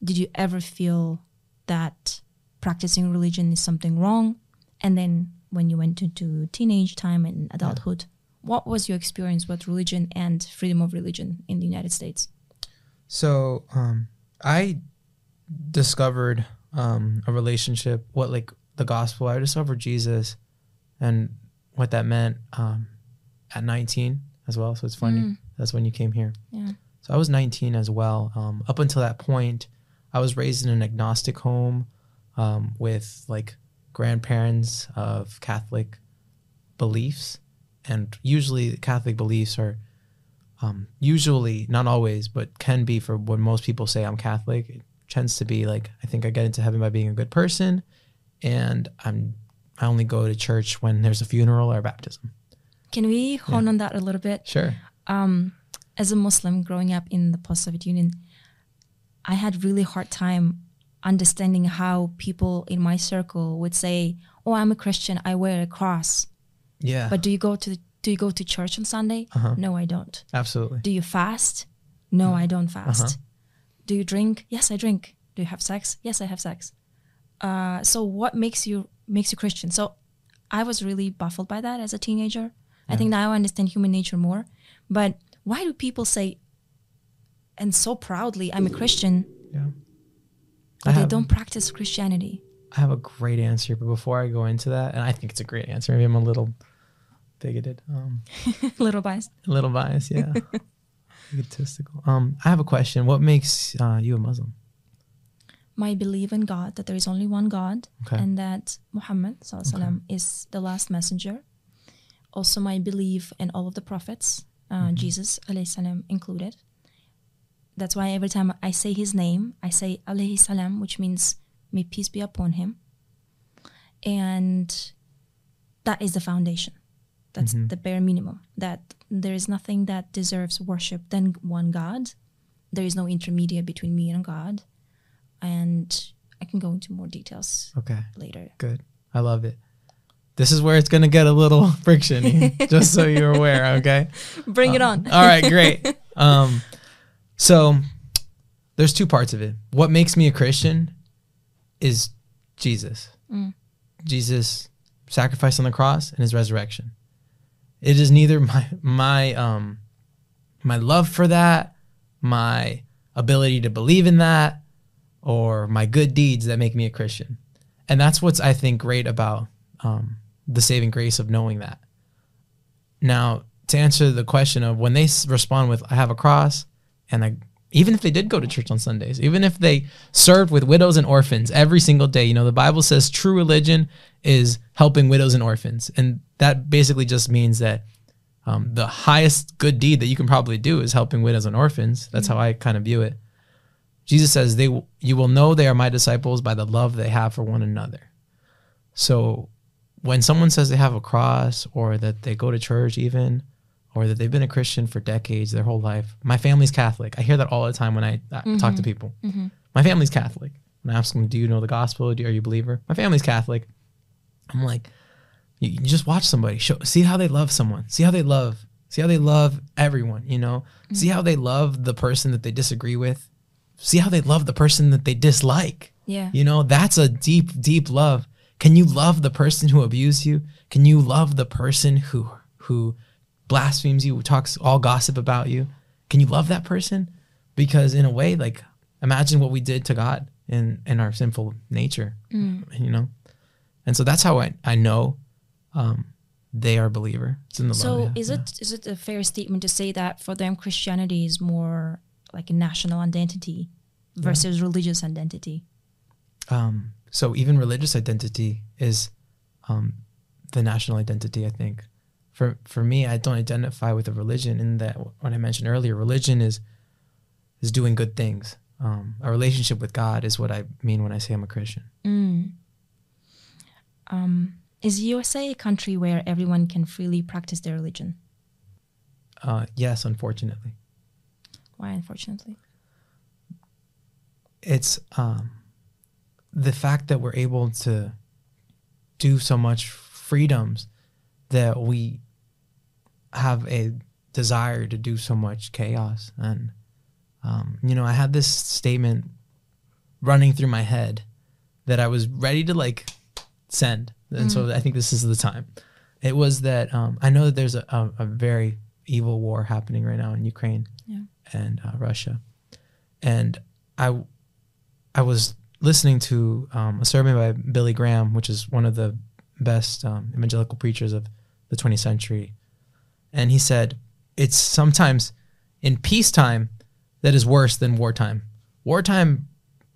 did you ever feel that practicing religion is something wrong? And then when you went into teenage time and adulthood, what was your experience with religion and freedom of religion in the United States? So um, I discovered um, a relationship, what like the gospel. I discovered Jesus and what that meant um, at 19 as well. So it's funny. Mm. That's when you came here. Yeah. So I was 19 as well. Um, up until that point, I was raised in an agnostic home um, with like grandparents of Catholic beliefs. and usually Catholic beliefs are um, usually not always, but can be for when most people say I'm Catholic. Tends to be like I think I get into heaven by being a good person, and I'm I only go to church when there's a funeral or a baptism. Can we hone on that a little bit? Sure. um, as a Muslim growing up in the post-Soviet Union, I had really hard time understanding how people in my circle would say, "Oh, I'm a Christian. I wear a cross." Yeah. But do you go to the, do you go to church on Sunday? Uh-huh. No, I don't. absolutely. Do you fast? No, I don't fast. Uh-huh. Do you drink? Yes, I drink. Do you have sex? Yes, I have sex. Uh, so what makes you makes you Christian? So I was really baffled by that as a teenager. I think now I understand human nature more. But why do people say and so proudly, I'm a Christian, Yeah. I but they don't practice Christianity? I have a great answer, but before I go into that, and I think it's a great answer. Maybe I'm a little bigoted, um, [LAUGHS] Little biased. a little biased. Yeah. [LAUGHS] Egotistical. Um, I have a question. What makes uh, you a Muslim? My belief in God, that there is only one God, Okay. and that Muhammad sallallahu alaihi wasallam, is the last messenger. Also, my belief in all of the prophets, uh, Jesus alayhi salam included. That's why every time I say his name, I say alayhi salam, which means may peace be upon him. And that is the foundation. That's mm-hmm. the bare minimum. That there is nothing that deserves worship than one God. There is no intermediate between me and God. And I can go into more details Okay. later. Good. I love it. This is where it's gonna get a little [LAUGHS] friction, [LAUGHS] just so you're aware. Okay. [LAUGHS] Bring it um, on. All right, great. Um, so there's two parts of it. What makes me a Christian is Jesus. Mm. Jesus sacrifice on the cross and his resurrection. It is neither my my um my love for that, my ability to believe in that, or my good deeds that make me a Christian. And that's what's I think great about um, the saving grace of knowing that. Now, to answer the question of when they respond with "I have a cross," and I, even if they did go to church on Sundays, even if they served with widows and orphans every single day, you know, the Bible says true religion is helping widows and orphans, and that basically just means that um, the highest good deed that you can probably do is helping widows and orphans. That's how I kind of view it. Jesus says, "They, will- you will know they are my disciples by the love they have for one another." So, when someone says they have a cross, or that they go to church, even, or that they've been a Christian for decades, their whole life, my family's Catholic. I hear that all the time when I uh, talk to people. My family's Catholic. And I ask them, "Do you know the gospel? Do, are you a believer?" My family's Catholic. I'm like, you, just watch somebody. Show see how they love someone. See how they love see how they love everyone you know? See how they love the person that they disagree with. See how they love the person that they dislike. Yeah. you know that's a deep deep love. Can you love the person who abused you? Can you love the person who who blasphemes you who talks all gossip about you? Can you love that person? Because in a way like imagine what we did to god in in our sinful nature mm. you know? And so that's how i i know um they are a believer. It's in the love So yeah, is yeah. it is it a fair statement to say that for them Christianity is more like a national identity versus religious identity? um, so even religious identity is um, the national identity i think. For for me i don't identify with a religion in that what i mentioned earlier religion is is doing good things. Um, a relationship with god is what i mean when i say i'm a christian. Um, is USA a country where everyone can freely practice their religion? uh, yes unfortunately Why, unfortunately? it's um, the fact that we're able to do so much freedoms that we have a desire to do so much chaos and um, you know i had this statement running through my head that i was ready to like send and so i think this is the time it was that um, i know that there's a, a, a very evil war happening right now in ukraine Yeah. and uh, russia and i I was listening to um, a sermon by Billy Graham, which is one of the best um, evangelical preachers of the 20th century. And he said, It's sometimes in peacetime that is worse than wartime. Wartime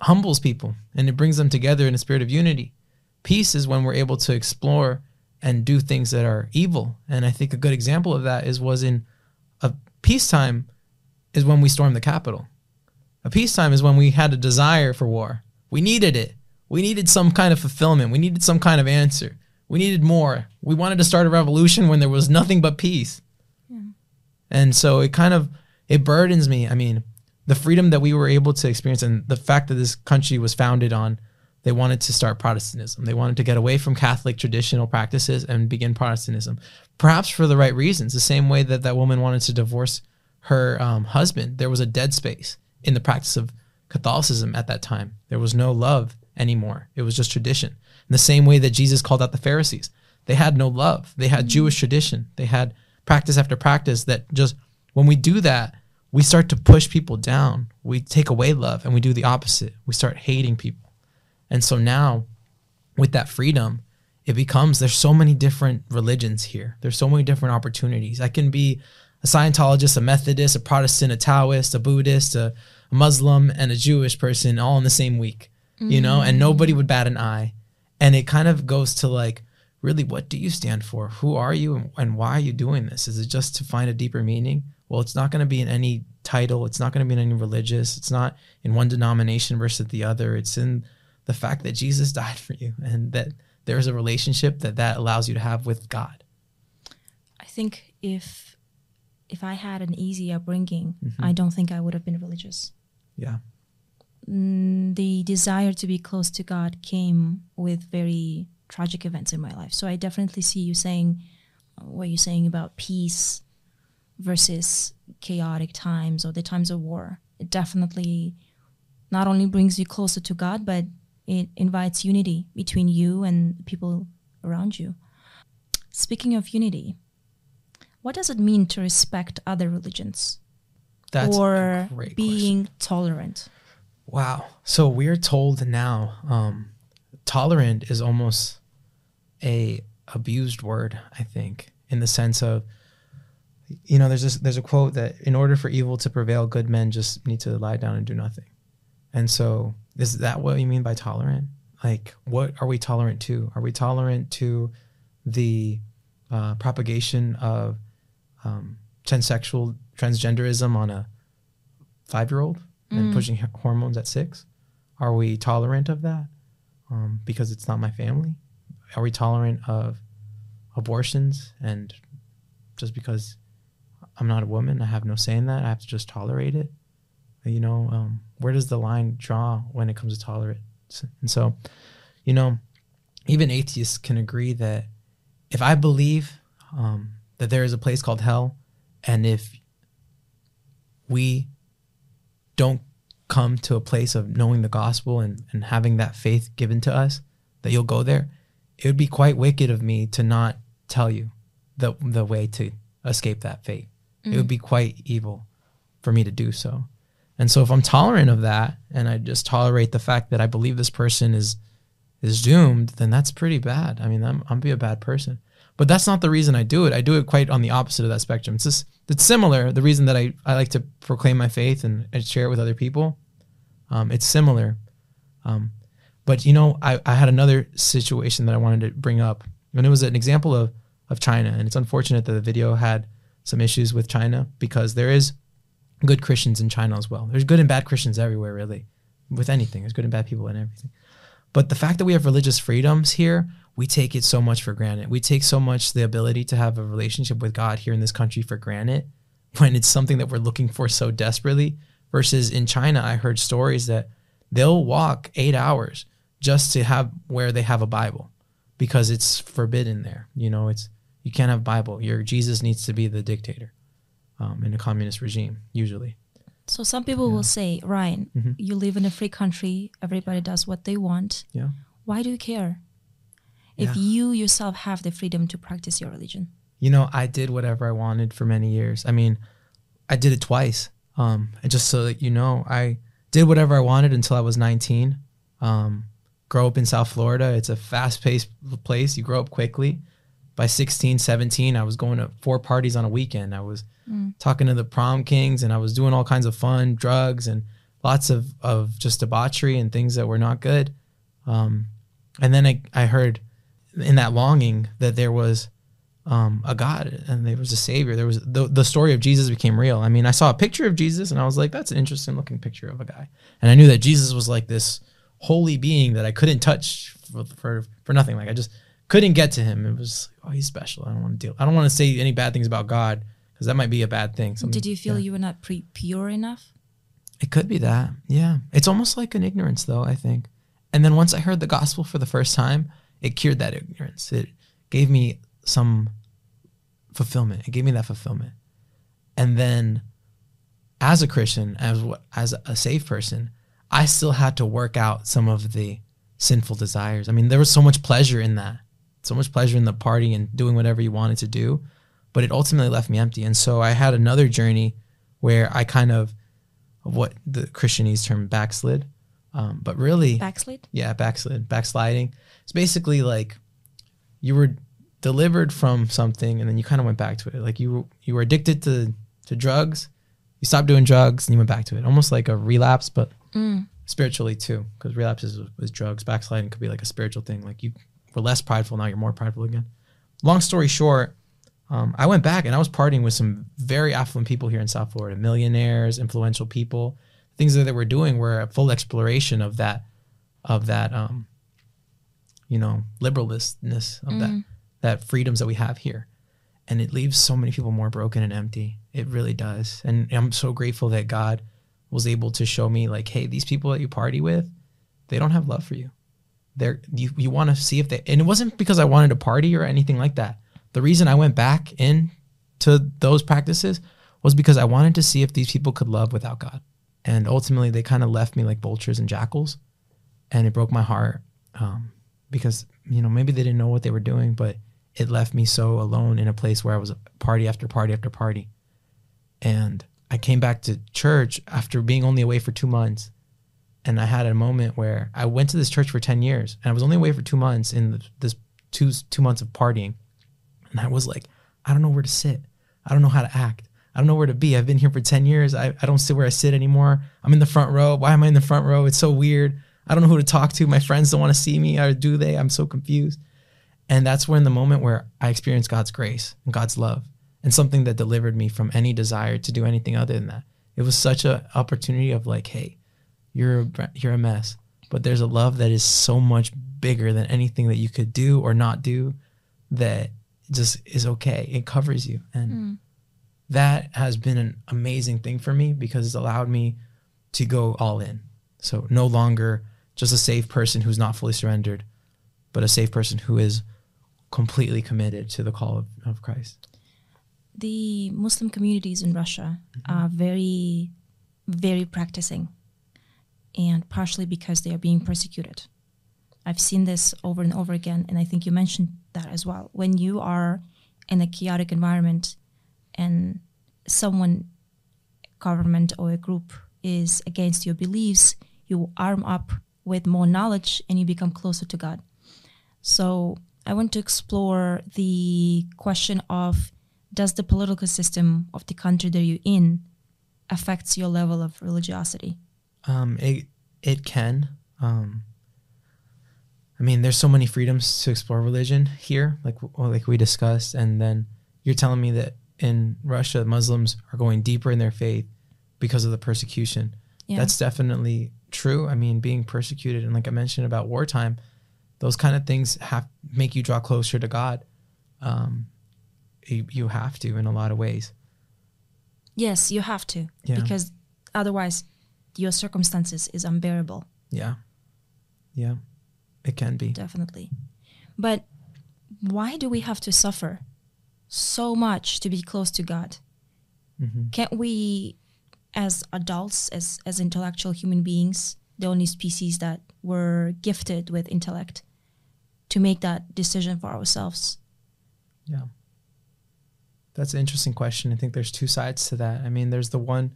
humbles people and it brings them together in a spirit of unity. Peace is when we're able to explore and do things that are evil. And I think a good example of that is was in a peacetime is when we stormed the Capitol. A peacetime is when we had a desire for war. We needed it. We needed some kind of fulfillment. We needed some kind of answer. We needed more. We wanted to start a revolution when there was nothing but peace. And so it kind of it burdens me. I mean, the freedom that we were able to experience and the fact that this country was founded on they wanted to start Protestantism. They wanted to get away from Catholic traditional practices and begin Protestantism, perhaps for the right reasons. The same way that that woman wanted to divorce her um, husband, there was a dead space in the practice of Catholicism at that time. There was no love anymore. It was just tradition. In the same way that Jesus called out the Pharisees, they had no love. They had Jewish tradition. They had practice after practice that just when we do that, we start to push people down. We take away love and we do the opposite. We start hating people. And so now, with that freedom, it becomes there's so many different religions here. There's so many different opportunities. I can be a Scientologist, a Methodist, a Protestant, a Taoist, a Buddhist, a, Muslim, and a Jewish person all in the same week, you know, and mm. nobody would bat an eye. And it kind of goes to like, really, what do you stand for? Who are you and, and why are you doing this? Is it just to find a deeper meaning? Well, it's not going to be in any title. It's not going to be in any religious. It's not in one denomination versus the other. It's in the fact that Jesus [LAUGHS] died for you and that there's a relationship that that allows you to have with God. I think if if I had an easy upbringing, I don't think I would have been religious. Yeah. Mm, the desire to be close to God came with very tragic events in my life. So I definitely see you saying what you're saying about peace versus chaotic times or the times of war. It definitely not only brings you closer to God, but it invites unity between you and the people around you. Speaking of unity, what does it mean to respect other religions That's or being question. tolerant? Wow. So we're told now um, tolerant is almost a abused word, I think, in the sense of you know, there's this there's a quote that in order for evil to prevail, good men just need to lie down and do nothing. And so is that what you mean by tolerant? Like what are we tolerant to? Are we tolerant to the uh, propagation of um, transsexual transgenderism on a five year old and pushing hormones at six? Are we tolerant of that um, because it's not my family? Are we tolerant of abortions and just because I'm not a woman, I have no say in that. I have to just tolerate it. You know, um, where does the line draw when it comes to tolerance? And so, you know, even atheists can agree that if I believe um, that there is a place called hell, and if we don't come to a place of knowing the gospel and, and having that faith given to us, that you'll go there, it would be quite wicked of me to not tell you the the way to escape that fate. It would be quite evil for me to do so. And so if I'm tolerant of that and I just tolerate the fact that I believe this person is is doomed, then that's pretty bad. I mean, I'm I'm be a bad person. But that's not the reason I do it. I do it quite on the opposite of that spectrum. It's just it's similar. The reason that I, I like to proclaim my faith and, share it with other people, um, it's similar. Um, but you know, I, I had another situation that I wanted to bring up, and it was an example of of China. And it's unfortunate that the video had some issues with China because there is good Christians in China as well. There's good and bad Christians everywhere, really, with anything. There's good and bad people in everything. But the fact that we have religious freedoms here, we take it so much for granted. We take so much the ability to have a relationship with God here in this country for granted when it's something that we're looking for so desperately. Versus in China, I heard stories that they'll walk eight hours just to have where they have a Bible because it's forbidden there. You know, it's you can't have Bible. Your Jesus needs to be the dictator um, in a communist regime, usually. So some people will say, Ryan, Mhm. you live in a free country, everybody does what they want. Yeah. Why do you care? If Yeah. you yourself have the freedom to practice your religion. You know, I did whatever I wanted for many years. I mean, I did it twice. Um, and just so that you know, I did whatever I wanted until I was 19. Um, grow up in South Florida. It's a fast paced place. You grow up quickly. By 16, 17, I was going to four parties on a weekend. I was talking to the prom kings and I was doing all kinds of fun, drugs and lots of, of just debauchery and things that were not good. Um, and then I, I heard in that longing that there was um, a God and there was a Savior. There was the the story of Jesus became real. I mean, I saw a picture of Jesus and I was like, that's an interesting looking picture of a guy. And I knew that Jesus was like this holy being that I couldn't touch for for, for nothing. Like I just couldn't get to him. It was oh, he's special. I don't want to deal. I don't want to say any bad things about God because that might be a bad thing. Something- Did you feel yeah. you were not pre- pure enough? It could be that. Yeah. It's almost like an ignorance, though, I think. And then once I heard the gospel for the first time, it cured that ignorance. It gave me some fulfillment. It gave me that fulfillment. And then as a Christian, as as a saved person, I still had to work out some of the sinful desires. I mean, there was so much pleasure in that. So much pleasure in the party and doing whatever you wanted to do, but it ultimately left me empty. And so I had another journey where I kind of of what the Christianese term backslid. Um, but really, Backslid? yeah, backslid, backsliding. It's basically like you were delivered from something and then you kind of went back to it. Like you you were addicted to to drugs, you stopped doing drugs and you went back to it. Almost like a relapse, but Mm. spiritually too, because relapses with drugs. Backsliding could be like a spiritual thing. Like you were less prideful, now you're more prideful again. Long story short, um, I went back and I was partying with some very affluent people here in South Florida, millionaires, influential people. Things that they were doing were a full exploration of that, of that, um, you know, liberalness of that, that freedoms that we have here, and it leaves so many people more broken and empty. It really does, and I'm so grateful that God was able to show me like, hey, these people that you party with, they don't have love for you. They're you you want to see if they and it wasn't because I wanted to party or anything like that. The reason I went back in to those practices was because I wanted to see if these people could love without God. And ultimately they kind of left me like vultures and jackals. And it broke my heart. Um, because, you know, maybe they didn't know what they were doing, but it left me so alone in a place where I was party after party after party. And I came back to church after being only away for two months. And I had a moment where I went to this church for 10 years and I was only away for two months in this two, two months of partying. And I was like, I don't know where to sit. I don't know how to act. I don't know where to be. I've been here for 10 years. I, I don't sit where I sit anymore. I'm in the front row. Why am I in the front row? It's so weird. I don't know who to talk to. My friends don't want to see me, or do they? I'm so confused. And that's when the moment where I experienced God's grace and God's love and something that delivered me from any desire to do anything other than that. It was such an opportunity of like, hey, you're a, you're a mess, but there's a love that is so much bigger than anything that you could do or not do that just is okay. It covers you. And mm. that has been an amazing thing for me because it's allowed me to go all in. So no longer just a safe person who's not fully surrendered, but a safe person who is completely committed to the call of, of Christ. The Muslim communities in Russia mm-hmm. are very, very practicing, and partially because they are being persecuted. I've seen this over and over again, and I think you mentioned that as well. When you are in a chaotic environment and someone, government or a group is against your beliefs, you arm up with more knowledge and you become closer to God. So I want to explore the question of does the political system of the country that you're in affects your level of religiosity? Um, it it can. Um, I mean, there's so many freedoms to explore religion here, like like we discussed, and then you're telling me that in Russia, Muslims are going deeper in their faith because of the persecution. Yeah. That's definitely true. I mean, being persecuted, and like I mentioned about wartime, those kind of things have make you draw closer to God. Um, you, you have to in a lot of ways. Yes, you have to Yeah. because otherwise your circumstances is unbearable, Yeah, yeah, it can be. definitely. But why do we have to suffer so much to be close to God? Mhm. Can't we as adults, as as intellectual human beings, the only species that were gifted with intellect to make that decision for ourselves? Yeah. That's an interesting question. I think there's two sides to that. I mean, there's the one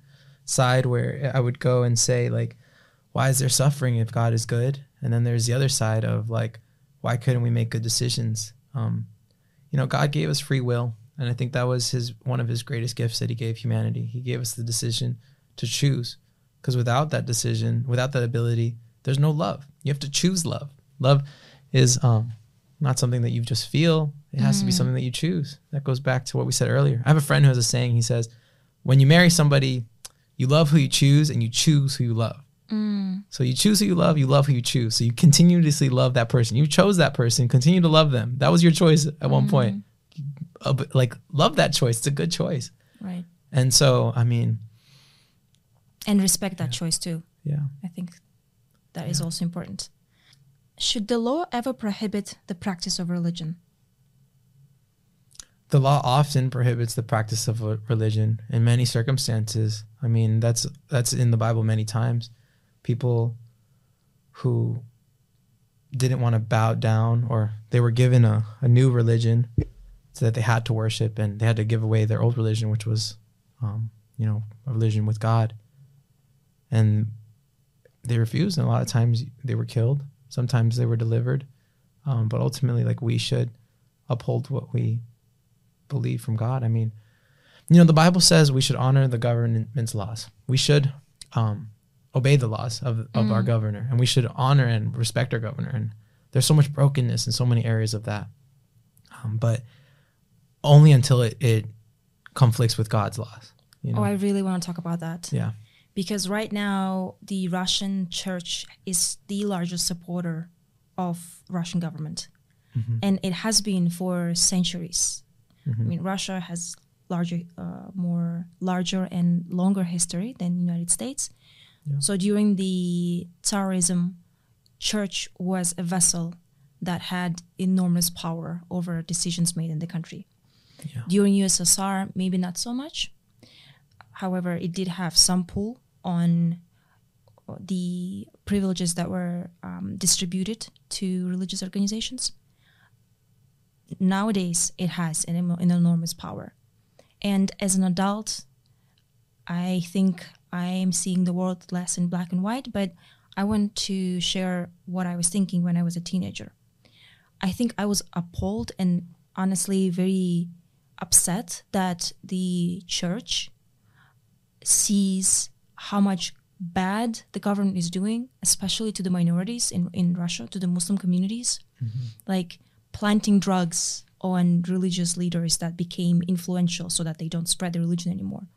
side where I would go and say, like, why is there suffering if God is good? And then there's the other side of, like, why couldn't we make good decisions? Um, you know, God gave us free will. And I think that was his one of his greatest gifts that he gave humanity. He gave us the decision to choose. Because without that decision, without that ability, there's no love. You have to choose love. Love is um, not something that you just feel. It has to be something that you choose. That goes back to what we said earlier. I have a friend who has a saying. He says, "When you marry somebody, you love who you choose, and you choose who you love." So you choose who you love, you love who you choose. So you continuously love that person. You chose that person, continue to love them. That was your choice at one point. Uh, like love that choice. It's a good choice. Right. And so, I mean, And respect that choice too. yeah. I think that is also important. Should the law ever prohibit the practice of religion? The law often prohibits the practice of religion in many circumstances. I mean, that's that's in the Bible many times. People who didn't want to bow down or they were given a, a new religion so that they had to worship and they had to give away their old religion, which was, um, you know, a religion with God. And they refused, and a lot of times they were killed. Sometimes they were delivered. Um, but ultimately, like we should uphold what we believe from God. I mean, you know, the Bible says we should honor the government's laws. We should um, obey the laws of, of our governor, and we should honor and respect our governor. And there's so much brokenness in so many areas of that, um, but only until it, it conflicts with God's laws. You know? Oh, I really want to talk about that. yeah. because right now the Russian church is the largest supporter of Russian government, and it has been for centuries. I mean, Russia has larger, uh, more larger and longer history than United States. So during the Tsarism, church was a vessel that had enormous power over decisions made in the country. Yeah. During USSR, maybe not so much. However, it did have some pull on the privileges that were um, distributed to religious organizations. Nowadays, it has an, an enormous power. And as an adult, I think I am seeing the world less in black and white, but I want to share what I was thinking when I was a teenager. I think I was appalled and honestly very upset that the church sees how much bad the government is doing, especially to the minorities in, in Russia, to the Muslim communities, mm-hmm. like planting drugs on religious leaders that became influential so that they don't spread the religion anymore,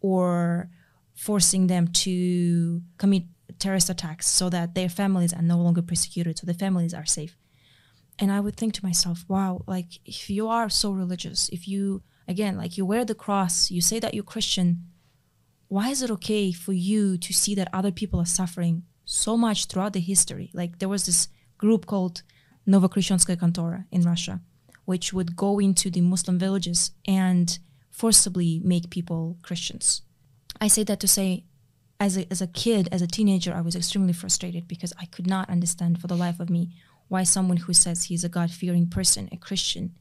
or forcing them to commit terrorist attacks so that their families are no longer persecuted, so the families are safe. And I would think to myself, wow, like if you are so religious, if you, again, like you wear the cross, you say that you're Christian, why is it okay for you to see that other people are suffering so much throughout the history? Like there was this group called Novokhreshchanskaya Kontora in Russia, which would go into the Muslim villages and forcibly make people Christians. I say that to say, as a, as a kid, as a teenager, I was extremely frustrated because I could not understand for the life of me why someone who says he's a God fearing person, a Christian,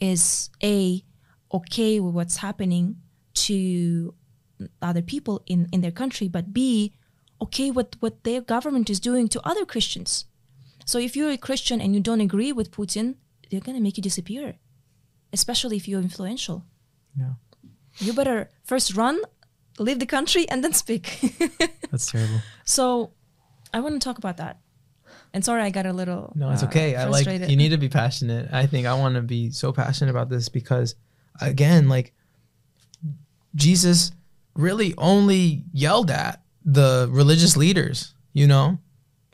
is A, okay with what's happening to other people in, in their country, but B, okay with what their government is doing to other Christians. So if you're a Christian and you don't agree with Putin, they're going to make you disappear, especially if you're influential. Yeah. You better first run, leave the country, and then speak. [LAUGHS] That's terrible. so I want to talk about that. And sorry, I got a little. No, it's uh, okay. I like you need to be passionate. I think I want to be so passionate about this because again, like Jesus really only yelled at the religious leaders, you know?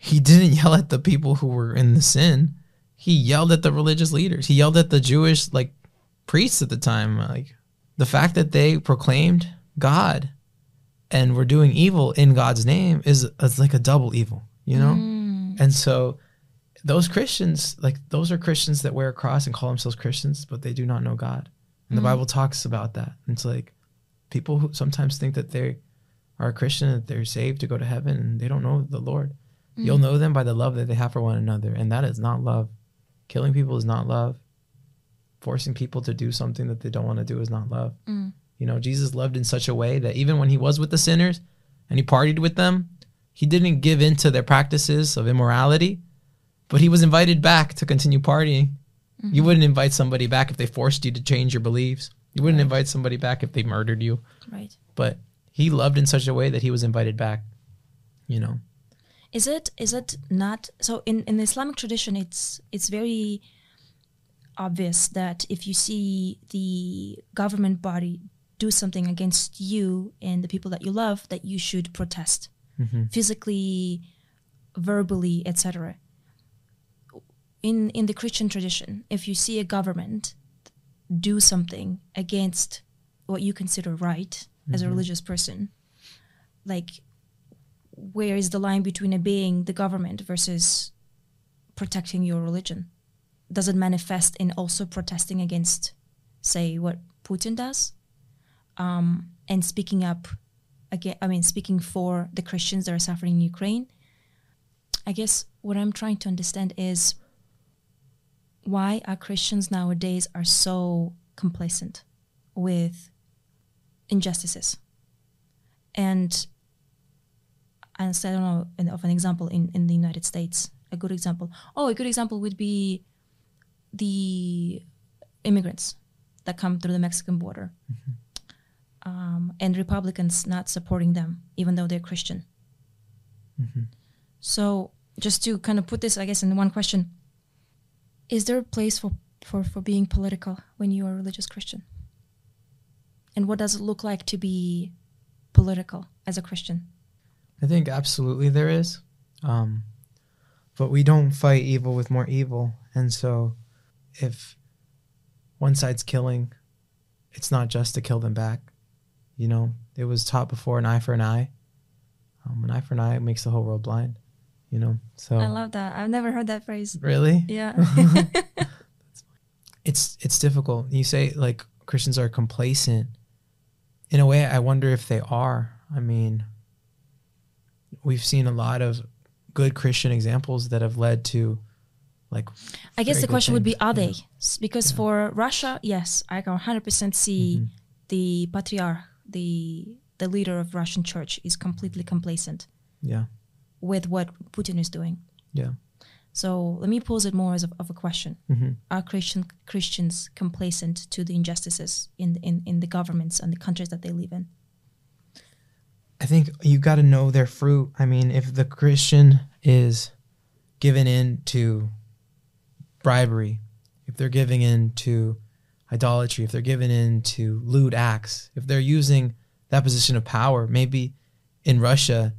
He didn't yell at the people who were in the sin. He yelled at the religious leaders. He yelled at the Jewish like priests at the time. Like the fact that they proclaimed God and were doing evil in God's name is, is like a double evil, you know? Mm. And so those Christians, like those are Christians that wear a cross and call themselves Christians, but they do not know God. And the mm. Bible talks about that. It's like people who sometimes think that they are a Christian, that they're saved to go to heaven, and they don't know the Lord. You'll mm. know them by the love that they have for one another, and that is not love. Killing people is not love. Forcing people to do something that they don't want to do is not love. Mm. You know, Jesus loved in such a way that even when he was with the sinners and he partied with them, he didn't give in to their practices of immorality, but he was invited back to continue partying. You mm-hmm. wouldn't invite somebody back if they forced you to change your beliefs. You wouldn't invite somebody back if they murdered you. Right. But he loved in such a way that he was invited back. You know. Is it is it not so in, in the Islamic tradition it's it's very obvious that if you see the government body do something against you and the people that you love, that you should protest mm-hmm. physically, verbally, etc. In in the Christian tradition, if you see a government do something against what you consider right as a mm-hmm. religious person, like where is the line between obeying the government versus protecting your religion? Does it manifest in also protesting against, say, what Putin does, um, and speaking up again? I mean, speaking for the Christians that are suffering in Ukraine. I guess what I'm trying to understand is why our Christians nowadays are so complacent with injustices, and and so I don't know an- of an example in, in the United States. A good example. Oh, a good example would be the immigrants that come through the Mexican border, um, and Republicans not supporting them, even though they're Christian. So, just to kind of put this, I guess, in one question: Is there a place for for for being political when you are a religious Christian? And what does it look like to be political as a Christian? I think absolutely there is. Um, but we don't fight evil with more evil. And so if one side's killing, it's not just to kill them back. You know, it was taught before an eye for an eye. Um, an eye for an eye makes the whole world blind, you know? So, I love that. I've never heard that phrase. really? Yeah. [LAUGHS] [LAUGHS] it's it's difficult. You say like Christians are complacent. In a way, I wonder if they are. I mean, we've seen a lot of good Christian examples that have led to like I guess the question would be are yeah. they? Because for Russia, yes, I can 100% see Mm-hmm. the patriarch, the the leader of Russian church is completely complacent yeah, with what Putin is doing. yeah. So let me pose it more as a, of a question: hmm Are Christian Christians complacent to the injustices in, in in the governments and the countries that they live in? I think you got to know their fruit. I mean, if the Christian is given in to bribery, if they're giving in to idolatry, if they're given in to lewd acts, if they're using that position of power, maybe in Russia,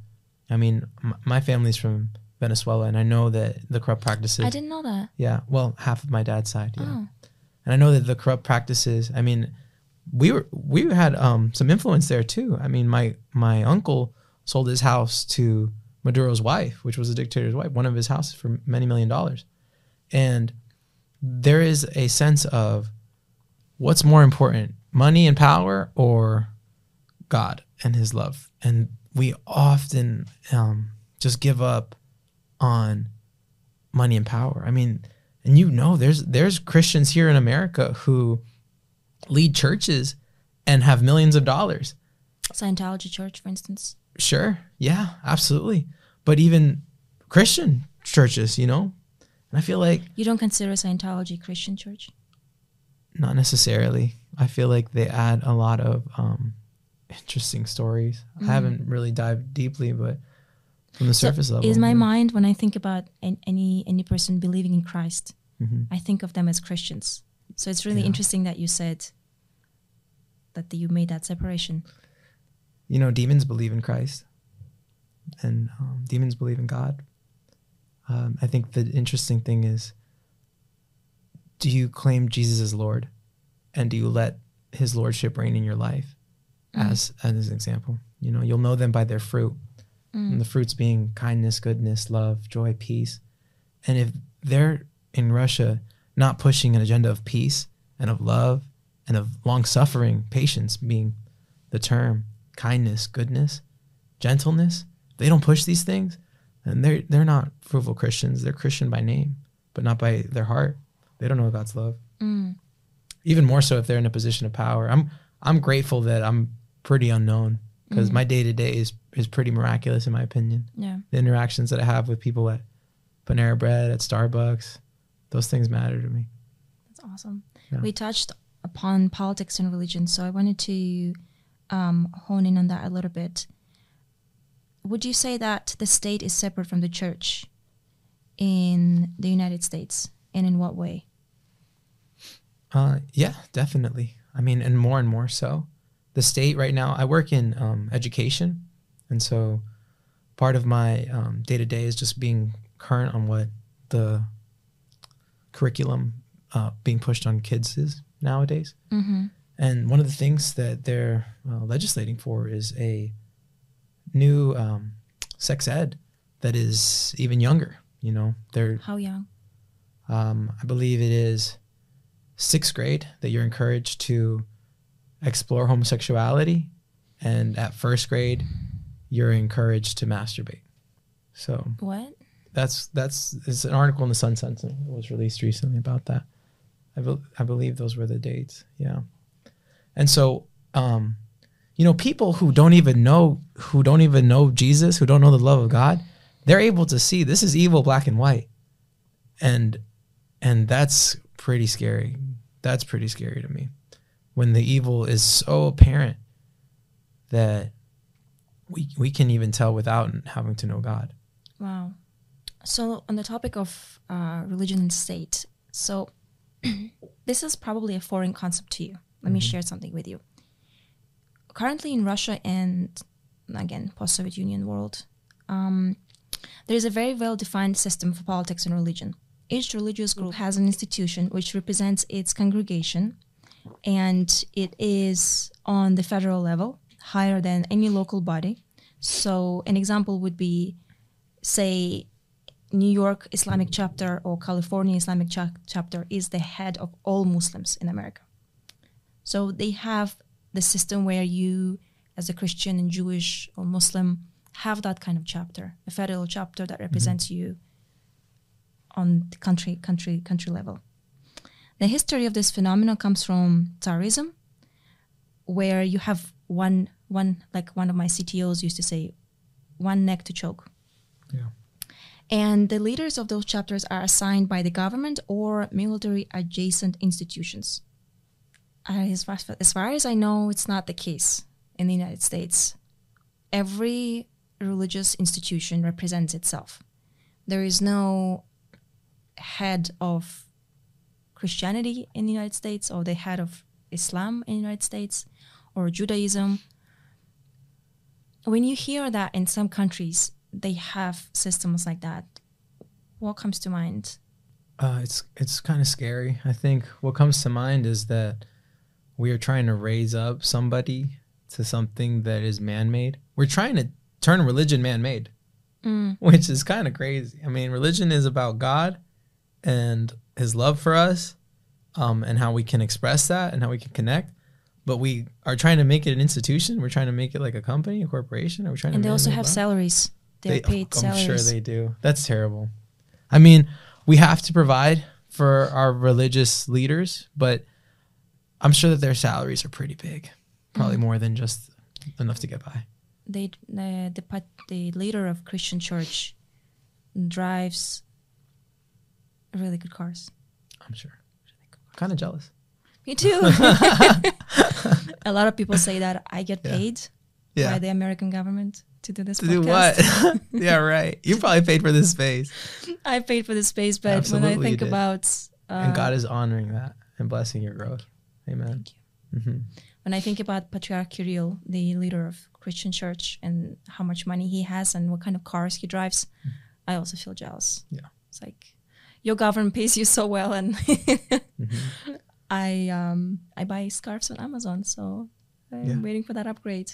I mean, m- my family's from Venezuela, and I know that the corrupt practices. I didn't know that. Yeah, well, half of my dad's side. Yeah. Oh, and I know that the corrupt practices. I mean, we were we had um, some influence there too. I mean, my my uncle sold his house to Maduro's wife, which was a dictator's wife, one of his houses for many million dollars, and there is a sense of what's more important, money and power, or God and His love, and we often um, just give up on money and power. I mean, and you know, there's there's Christians here in America who lead churches and have millions of dollars. Scientology Church, for instance. Sure, yeah, absolutely. But even Christian churches, you know, and I feel like You don't consider Scientology Christian church? not necessarily. I feel like they add a lot of um, interesting stories. I haven't really dived deeply, but from the So surface level, is my yeah. mind when I think about any any person believing in Christ, Mhm. I think of them as Christians. So it's really Yeah. interesting that you said that you made that separation. you know, demons believe in Christ, and um, demons believe in God. Um, I think the interesting thing is, do you claim Jesus as Lord, and do you let His lordship reign in your life, as as an example? You know, you'll know them by their fruit, and the fruits being kindness, goodness, love, joy, peace. And if they're in Russia not pushing an agenda of peace and of love and of long suffering, patience being the term, kindness, goodness, gentleness, if they don't push these things, then they're they're not fruitful Christians. They're Christian by name, but not by their heart. They don't know God's love. Mm. Even more so if they're in a position of power. I'm I'm grateful that I'm pretty unknown because my day to day is is pretty miraculous in my opinion. Yeah. The interactions that I have with people at Panera Bread, at Starbucks, those things matter to me. That's awesome. Yeah. We touched upon politics and religion, so I wanted to um, hone in on that a little bit. Would you say that the state is separate from the church in the United States, and in what way? Uh, yeah, definitely. I mean, and more and more so. The state right now, I work in um, education, and so part of my day to day is just being current on what the curriculum uh, being pushed on kids is nowadays. Mm-hmm. And one of the things that they're uh, legislating for is a new um, sex ed that is even younger. You know, they're How young? um, I believe it is sixth grade that you're encouraged to explore homosexuality, and at first grade, you're encouraged to masturbate. So What? That's that's it's an article in the Sun Sentinel that was released recently about that. I, bel I believe those were the dates. Yeah, and so um, you know, people who don't even know who don't even know Jesus, who don't know the love of God, they're able to see this is evil, black and white, and and that's pretty scary. That's pretty scary to me when the evil is so apparent that we we can even tell without having to know God. Wow. So, on the topic of uh, religion and state, so [CLEARS THROAT] this is probably a foreign concept to you. Let me share something with you. Currently, in Russia and again, post Soviet Union world, um, there is a very well defined system for politics and religion. Each religious group has an institution which represents its congregation, and it is on the federal level, higher than any local body. So, an example would be say New York Islamic chapter or California Islamic cha- chapter is the head of all Muslims in America. So they have the system where you, as a Christian and Jewish or Muslim, have that kind of chapter, a federal chapter that represents mm-hmm. you on the country, country, country level. The history of this phenomenon comes from Tsarism, where you have one, one like one of my CTOs used to say, one neck to choke. Yeah. And the leaders of those chapters are assigned by the government or military adjacent institutions. As far, as far as I know, it's not the case in the United States. Every religious institution represents itself. There is no head of Christianity in the United States or the head of Islam in the United States or Judaism. When you hear that in some countries, they have systems like that. What comes to mind? Uh, it's it's kind of scary. I think what comes to mind is that we are trying to raise up somebody to something that is man-made. We're trying to turn religion man-made, which is kind of crazy. I mean, religion is about God and His love for us, um, and how we can express that and how we can connect. But we are trying to make it an institution. We're trying to make it like a company, a corporation. Are we trying And to? they also have salaries. They're They- paid I'm salaries. sure they do. That's terrible. I mean, we have to provide for our religious leaders, but I'm sure that their salaries are pretty big, probably Mm-hmm. more than just enough to get by. they the the, the leader of Christian church drives really good cars. I'm sure. I'm kind of jealous. Me too. [LAUGHS] [LAUGHS] a lot of people say that I get Yeah. paid by the American government to do this To do what? [LAUGHS] [LAUGHS] yeah, right. You probably paid for this space, I paid for this space, but when I think about uh, and God is honoring that and blessing your growth. Amen. Thank you. hmm when I think about Patriarch Kirill, the leader of Christian church, and how much money he has and what kind of cars he drives, I also feel jealous. Yeah. It's like your government [LAUGHS] pays you so well, and Mm-hmm. I um I buy scarves on Amazon, so I'm Yeah. waiting for that upgrade.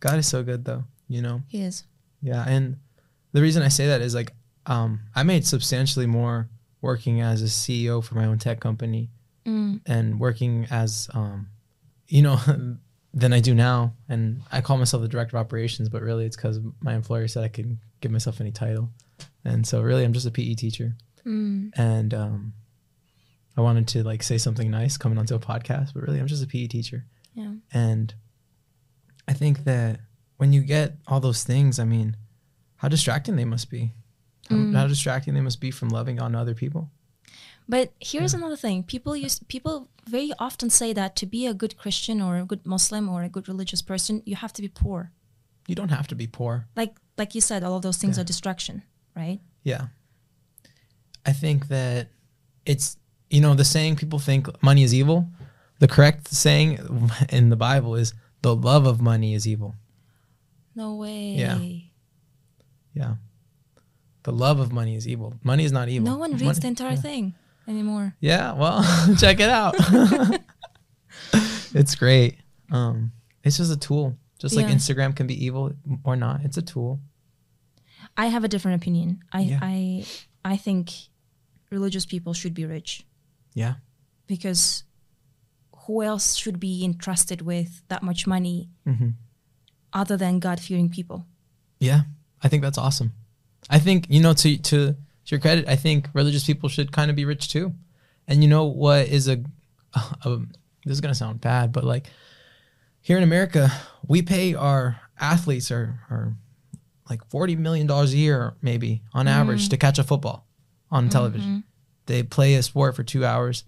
God is so good, though. You know. He is. Yeah, and the reason I say that is like um, I made substantially more working as a CEO for my own tech company Mm. and working as um, you know [LAUGHS] than I do now. And I call myself the director of operations, but really it's because my employer said I could give myself any title, and so really I'm just a PE teacher. Mm. And um, I wanted to like say something nice coming onto a podcast, but really I'm just a PE teacher. Yeah. And I think that when you get all those things, I mean, how distracting they must be. How, Mm. how distracting they must be from loving on other people. But here's another thing: people use people very often say that to be a good Christian or a good Muslim or a good religious person, you have to be poor. You don't have to be poor. Like like you said, all of those things Yeah. are distraction, right? Yeah. I think that it's you know, the saying people think money is evil. The correct saying in the Bible is the love of money is evil. No way. Yeah. Yeah. The love of money is evil. Money is not evil. No one reads Money- the entire thing anymore. Yeah, well, [LAUGHS] check it out. [LAUGHS] it's great. Um, it's just a tool. Just like Instagram can be evil or not. It's a tool. I have a different opinion. I Yeah. I I think religious people should be rich Yeah. because who else should be entrusted with that much money hmm other than God fearing people? Yeah. I think that's awesome. I think, you know, to to to your credit, I think religious people should kind of be rich too. And you know what is a, a [LAUGHS] um, this is gonna sound bad, but like here in America, we pay our athletes or or like forty million dollars a year, maybe on average, mm-hmm. to catch a football on mm-hmm. television. They play a sport for two hours,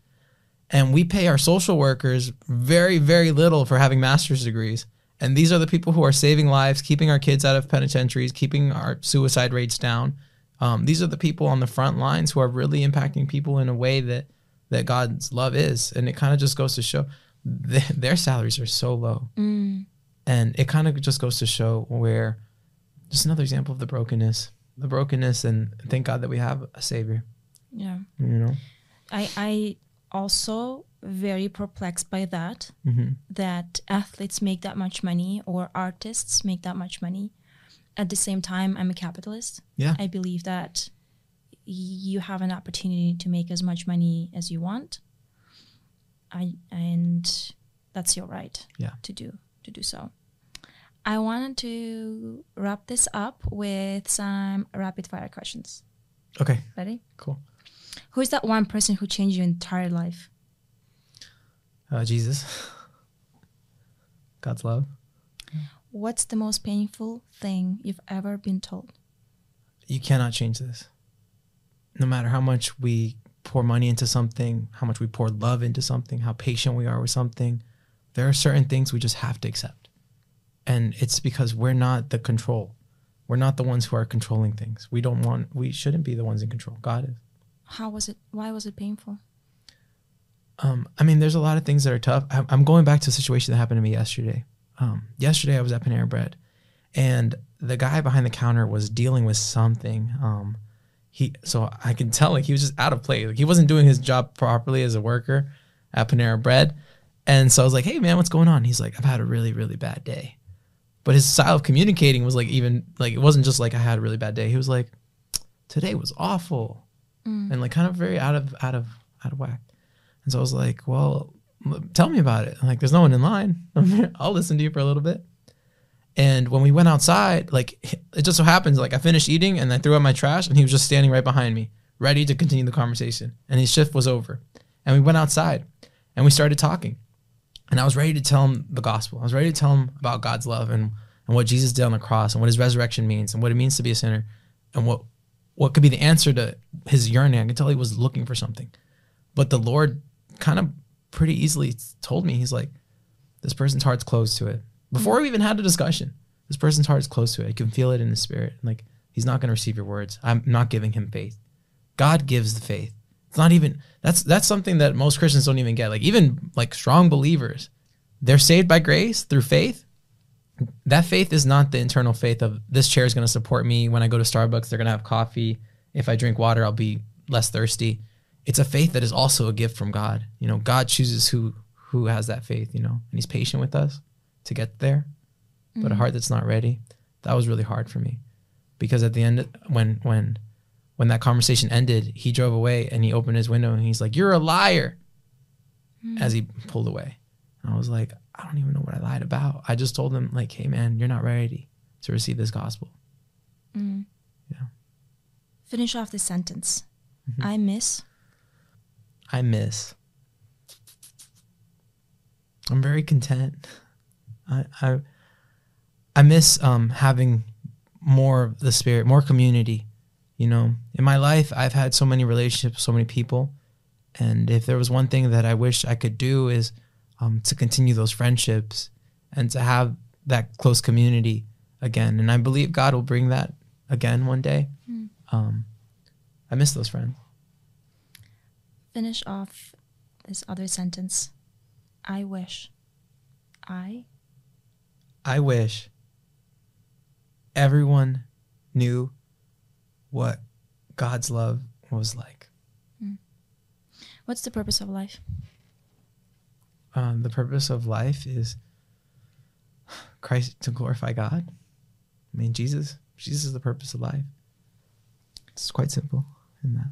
and we pay our social workers very, very little for having master's degrees. And these are the people who are saving lives, keeping our kids out of penitentiaries, keeping our suicide rates down. Um, these are the people on the front lines who are really impacting people in a way that that God's love is, and it kind of just goes to show [LAUGHS] th- their salaries are so low, and it kind of just goes to show where just another example of the brokenness, the brokenness, and thank God that we have a Savior. Yeah. You know, I I also very perplexed by that hmm that athletes make that much money or artists make that much money. At the same time, I'm a capitalist. Yeah. I believe that you have an opportunity to make as much money as you want. I and that's your right Yeah. to do to do so. I wanted to wrap this up with some rapid fire questions. Okay, Ready? cool. Who is that one person who changed your entire life? Uh, Jesus, [LAUGHS] God's love. What's the most painful thing you've ever been told? you cannot change this. No matter how much we pour money into something, how much we pour love into something, how patient we are with something, there are certain things we just have to accept. And it's because we're not the control. We're not the ones who are controlling things. We don't want, we shouldn't be the ones in control. God is. How was it? Why was it painful? Um, I mean, there's a lot of things that are tough. I'm going back to a situation that happened to me yesterday. Um, yesterday, I was at Panera Bread, and the guy behind the counter was dealing with something. Um, he, so I can tell like he was just out of place. Like he wasn't doing his job properly as a worker at Panera Bread. And so I was like, "Hey, man, what's going on?" He's like, "I've had a really, really bad day." But his style of communicating was like even like it wasn't just like I had a really bad day. He was like, "Today was awful," Mm. and like kind of very out of out of out of whack. And so I was like, well, tell me about it. Like, there's no one in line. [LAUGHS] I'll listen to you for a little bit. And when we went outside, like, it just so happens, like, I finished eating and I threw out my trash and he was just standing right behind me, ready to continue the conversation. And his shift was over. And we went outside and we started talking. And I was ready to tell him the gospel. I was ready to tell him about God's love and, and what Jesus did on the cross and what his resurrection means and what it means to be a sinner and what, what could be the answer to his yearning. I could tell he was looking for something. But the Lord kind of pretty easily told me, He's like, this person's heart's closed to it. Before we even had a discussion, this person's heart's close to it. I can feel it in the spirit. Like, he's not going to receive your words. I'm not giving him faith. God gives the faith. It's not even, that's, that's something that most Christians don't even get. Like, even like strong believers, they're saved by grace through faith. That faith is not the internal faith of this chair is going to support me when I go to Starbucks. They're going to have coffee. If I drink water, I'll be less thirsty it's a faith that is also a gift from God. You know, God chooses who who has that faith, you know, and he's patient with us to get there. But a mm. heart that's not ready, that was really hard for me. Because at the end when when when that conversation ended, he drove away and he opened his window and he's like, "You're a liar." Mm. As he pulled away. And I was like, "I don't even know what I lied about. I just told them, like, "Hey man, you're not ready to receive this gospel." Yeah. Finish off this sentence. I miss. I miss. I'm very content. I I, I miss um, having more of the spirit, more community. You know, in my life, I've had so many relationships, so many people, and if there was one thing that I wish I could do is um, to continue those friendships and to have that close community again. And I believe God will bring that again one day. Um, I miss those friends. finish off this other sentence. I wish. I I wish everyone knew what God's love was like. What's the purpose of life? Um, the purpose of life is Christ to glorify God. I mean, Jesus. Jesus is the purpose of life. It's quite simple in that.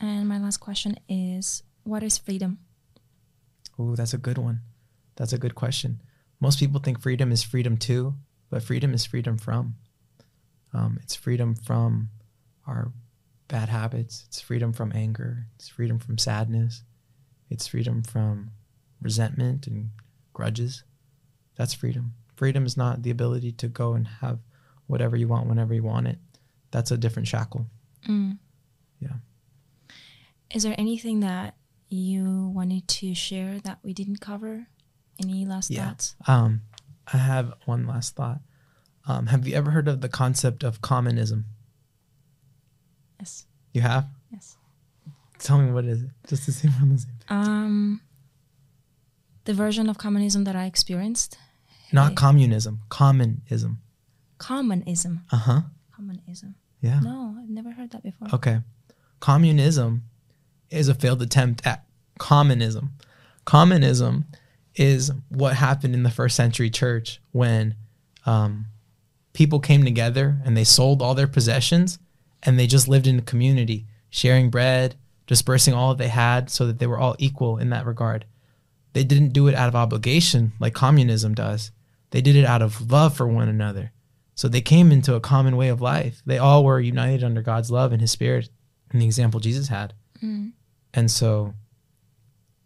And my last question is what is freedom? Ooh, that's a good one. That's a good question. Most people think freedom is freedom to, but freedom is freedom from. Um, it's freedom from our bad habits. It's freedom from anger. It's freedom from sadness. It's freedom from resentment and grudges. That's freedom. Freedom is not the ability to go and have whatever you want whenever you want it. That's a different shackle. Mm. Yeah. Is there anything that you wanted to share that we didn't cover? Any last Yeah. thoughts? Um, I have one last thought. Um, have you ever heard of the concept of communism? Yes. You have? Yes. Tell me what is it? Just to see if on the same page. Um, the version of communism that I experienced, Not Hey. communism, commonism. communism. Uh huh. Communism. Yeah. No, I've never heard that before. Okay. Communism is a failed attempt at commonism. Commonism is what happened in the first century church when um, people came together and they sold all their possessions and they just lived in a community, sharing bread, dispersing all that they had so that they were all equal in that regard. They didn't do it out of obligation like communism does. They did it out of love for one another. So they came into a common way of life. They all were united under God's love and his spirit and the example Jesus had. Mm. And so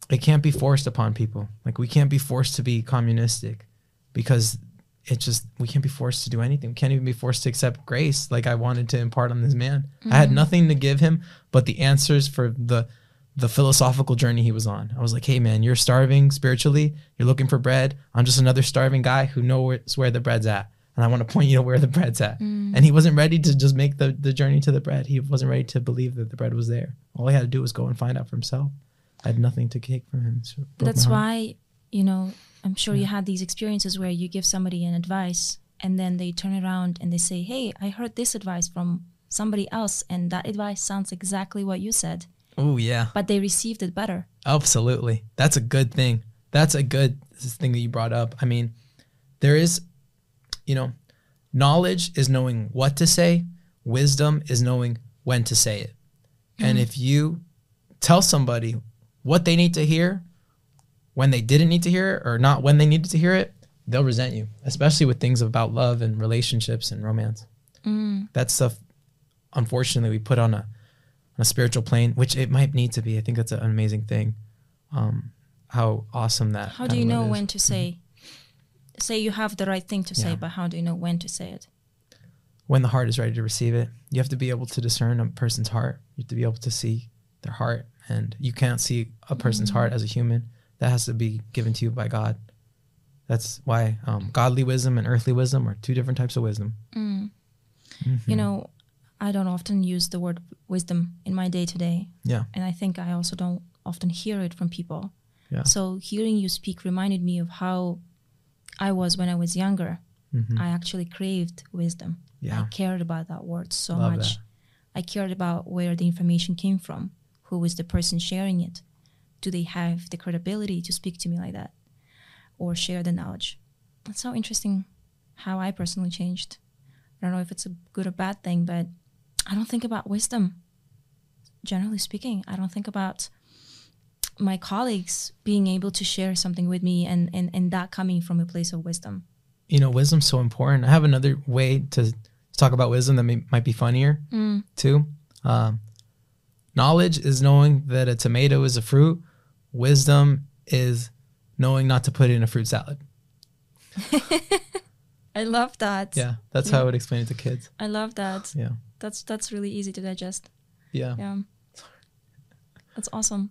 it can't be forced upon people. Like we can't be forced to be communistic because it just we can't be forced to do anything. We can't even be forced to accept grace like I wanted to impart on this man. I had nothing to give him but the answers for the the philosophical journey he was on. I was like, "Hey man, you're starving spiritually. You're looking for bread. I'm just another starving guy who knows where the bread's at." And I want to point you to where the bread's at. Mm. And he wasn't ready to just make the, the journey to the bread. He wasn't ready to believe that the bread was there. All he had to do was go and find out for himself. I had nothing to take from him. So That's why, you know, I'm sure you had these experiences where you give somebody an advice and then they turn around and they say, Hey, I heard this advice from somebody else and that advice sounds exactly what you said, Oh yeah, but they received it better. absolutely. That's a good thing. That's a good thing that you brought up. I mean, there is, you know, knowledge is knowing what to say. Wisdom is knowing when to say it. And if you tell somebody what they need to hear when they didn't need to hear it or not when they needed to hear it, they'll resent you, especially with things about love and relationships and romance. Mm. That stuff, unfortunately, we put on a a spiritual plane, which it might need to be. I think that's an amazing thing. Um, how awesome that. How do you know when to say? Say you have the right thing to say, but how do you know when to say it? when the heart is ready to receive it. You have to be able to discern a person's heart. You have to be able to see their heart, and you can't see a person's heart as a human. That has to be given to you by God. That's why um, godly wisdom and earthly wisdom are two different types of wisdom. Mm. Mm-hmm. You know, I don't often use the word wisdom in my day to day. Yeah. And I think I also don't often hear it from people. Yeah. So hearing you speak reminded me of how I was when I was younger. Mhm. I actually craved wisdom. Yeah. I cared about that word so Love much. that. I cared about where the information came from, who was the person sharing it. Do they have the credibility to speak to me like that or share the knowledge? That's so interesting how I personally changed. I don't know if it's a good or bad thing, but I don't think about wisdom. Generally speaking, I don't think about my colleagues being able to share something with me and, and, and that coming from a place of wisdom. You know, wisdom's so important. I have another way to talk about wisdom that may, might be funnier Mm. too. Um, knowledge is knowing that a tomato is a fruit. Wisdom is knowing not to put it in a fruit salad. [LAUGHS] I love that. Yeah, that's how I would explain it to kids. I love that. Yeah, That's that's really easy to digest. yeah. Yeah. That's awesome.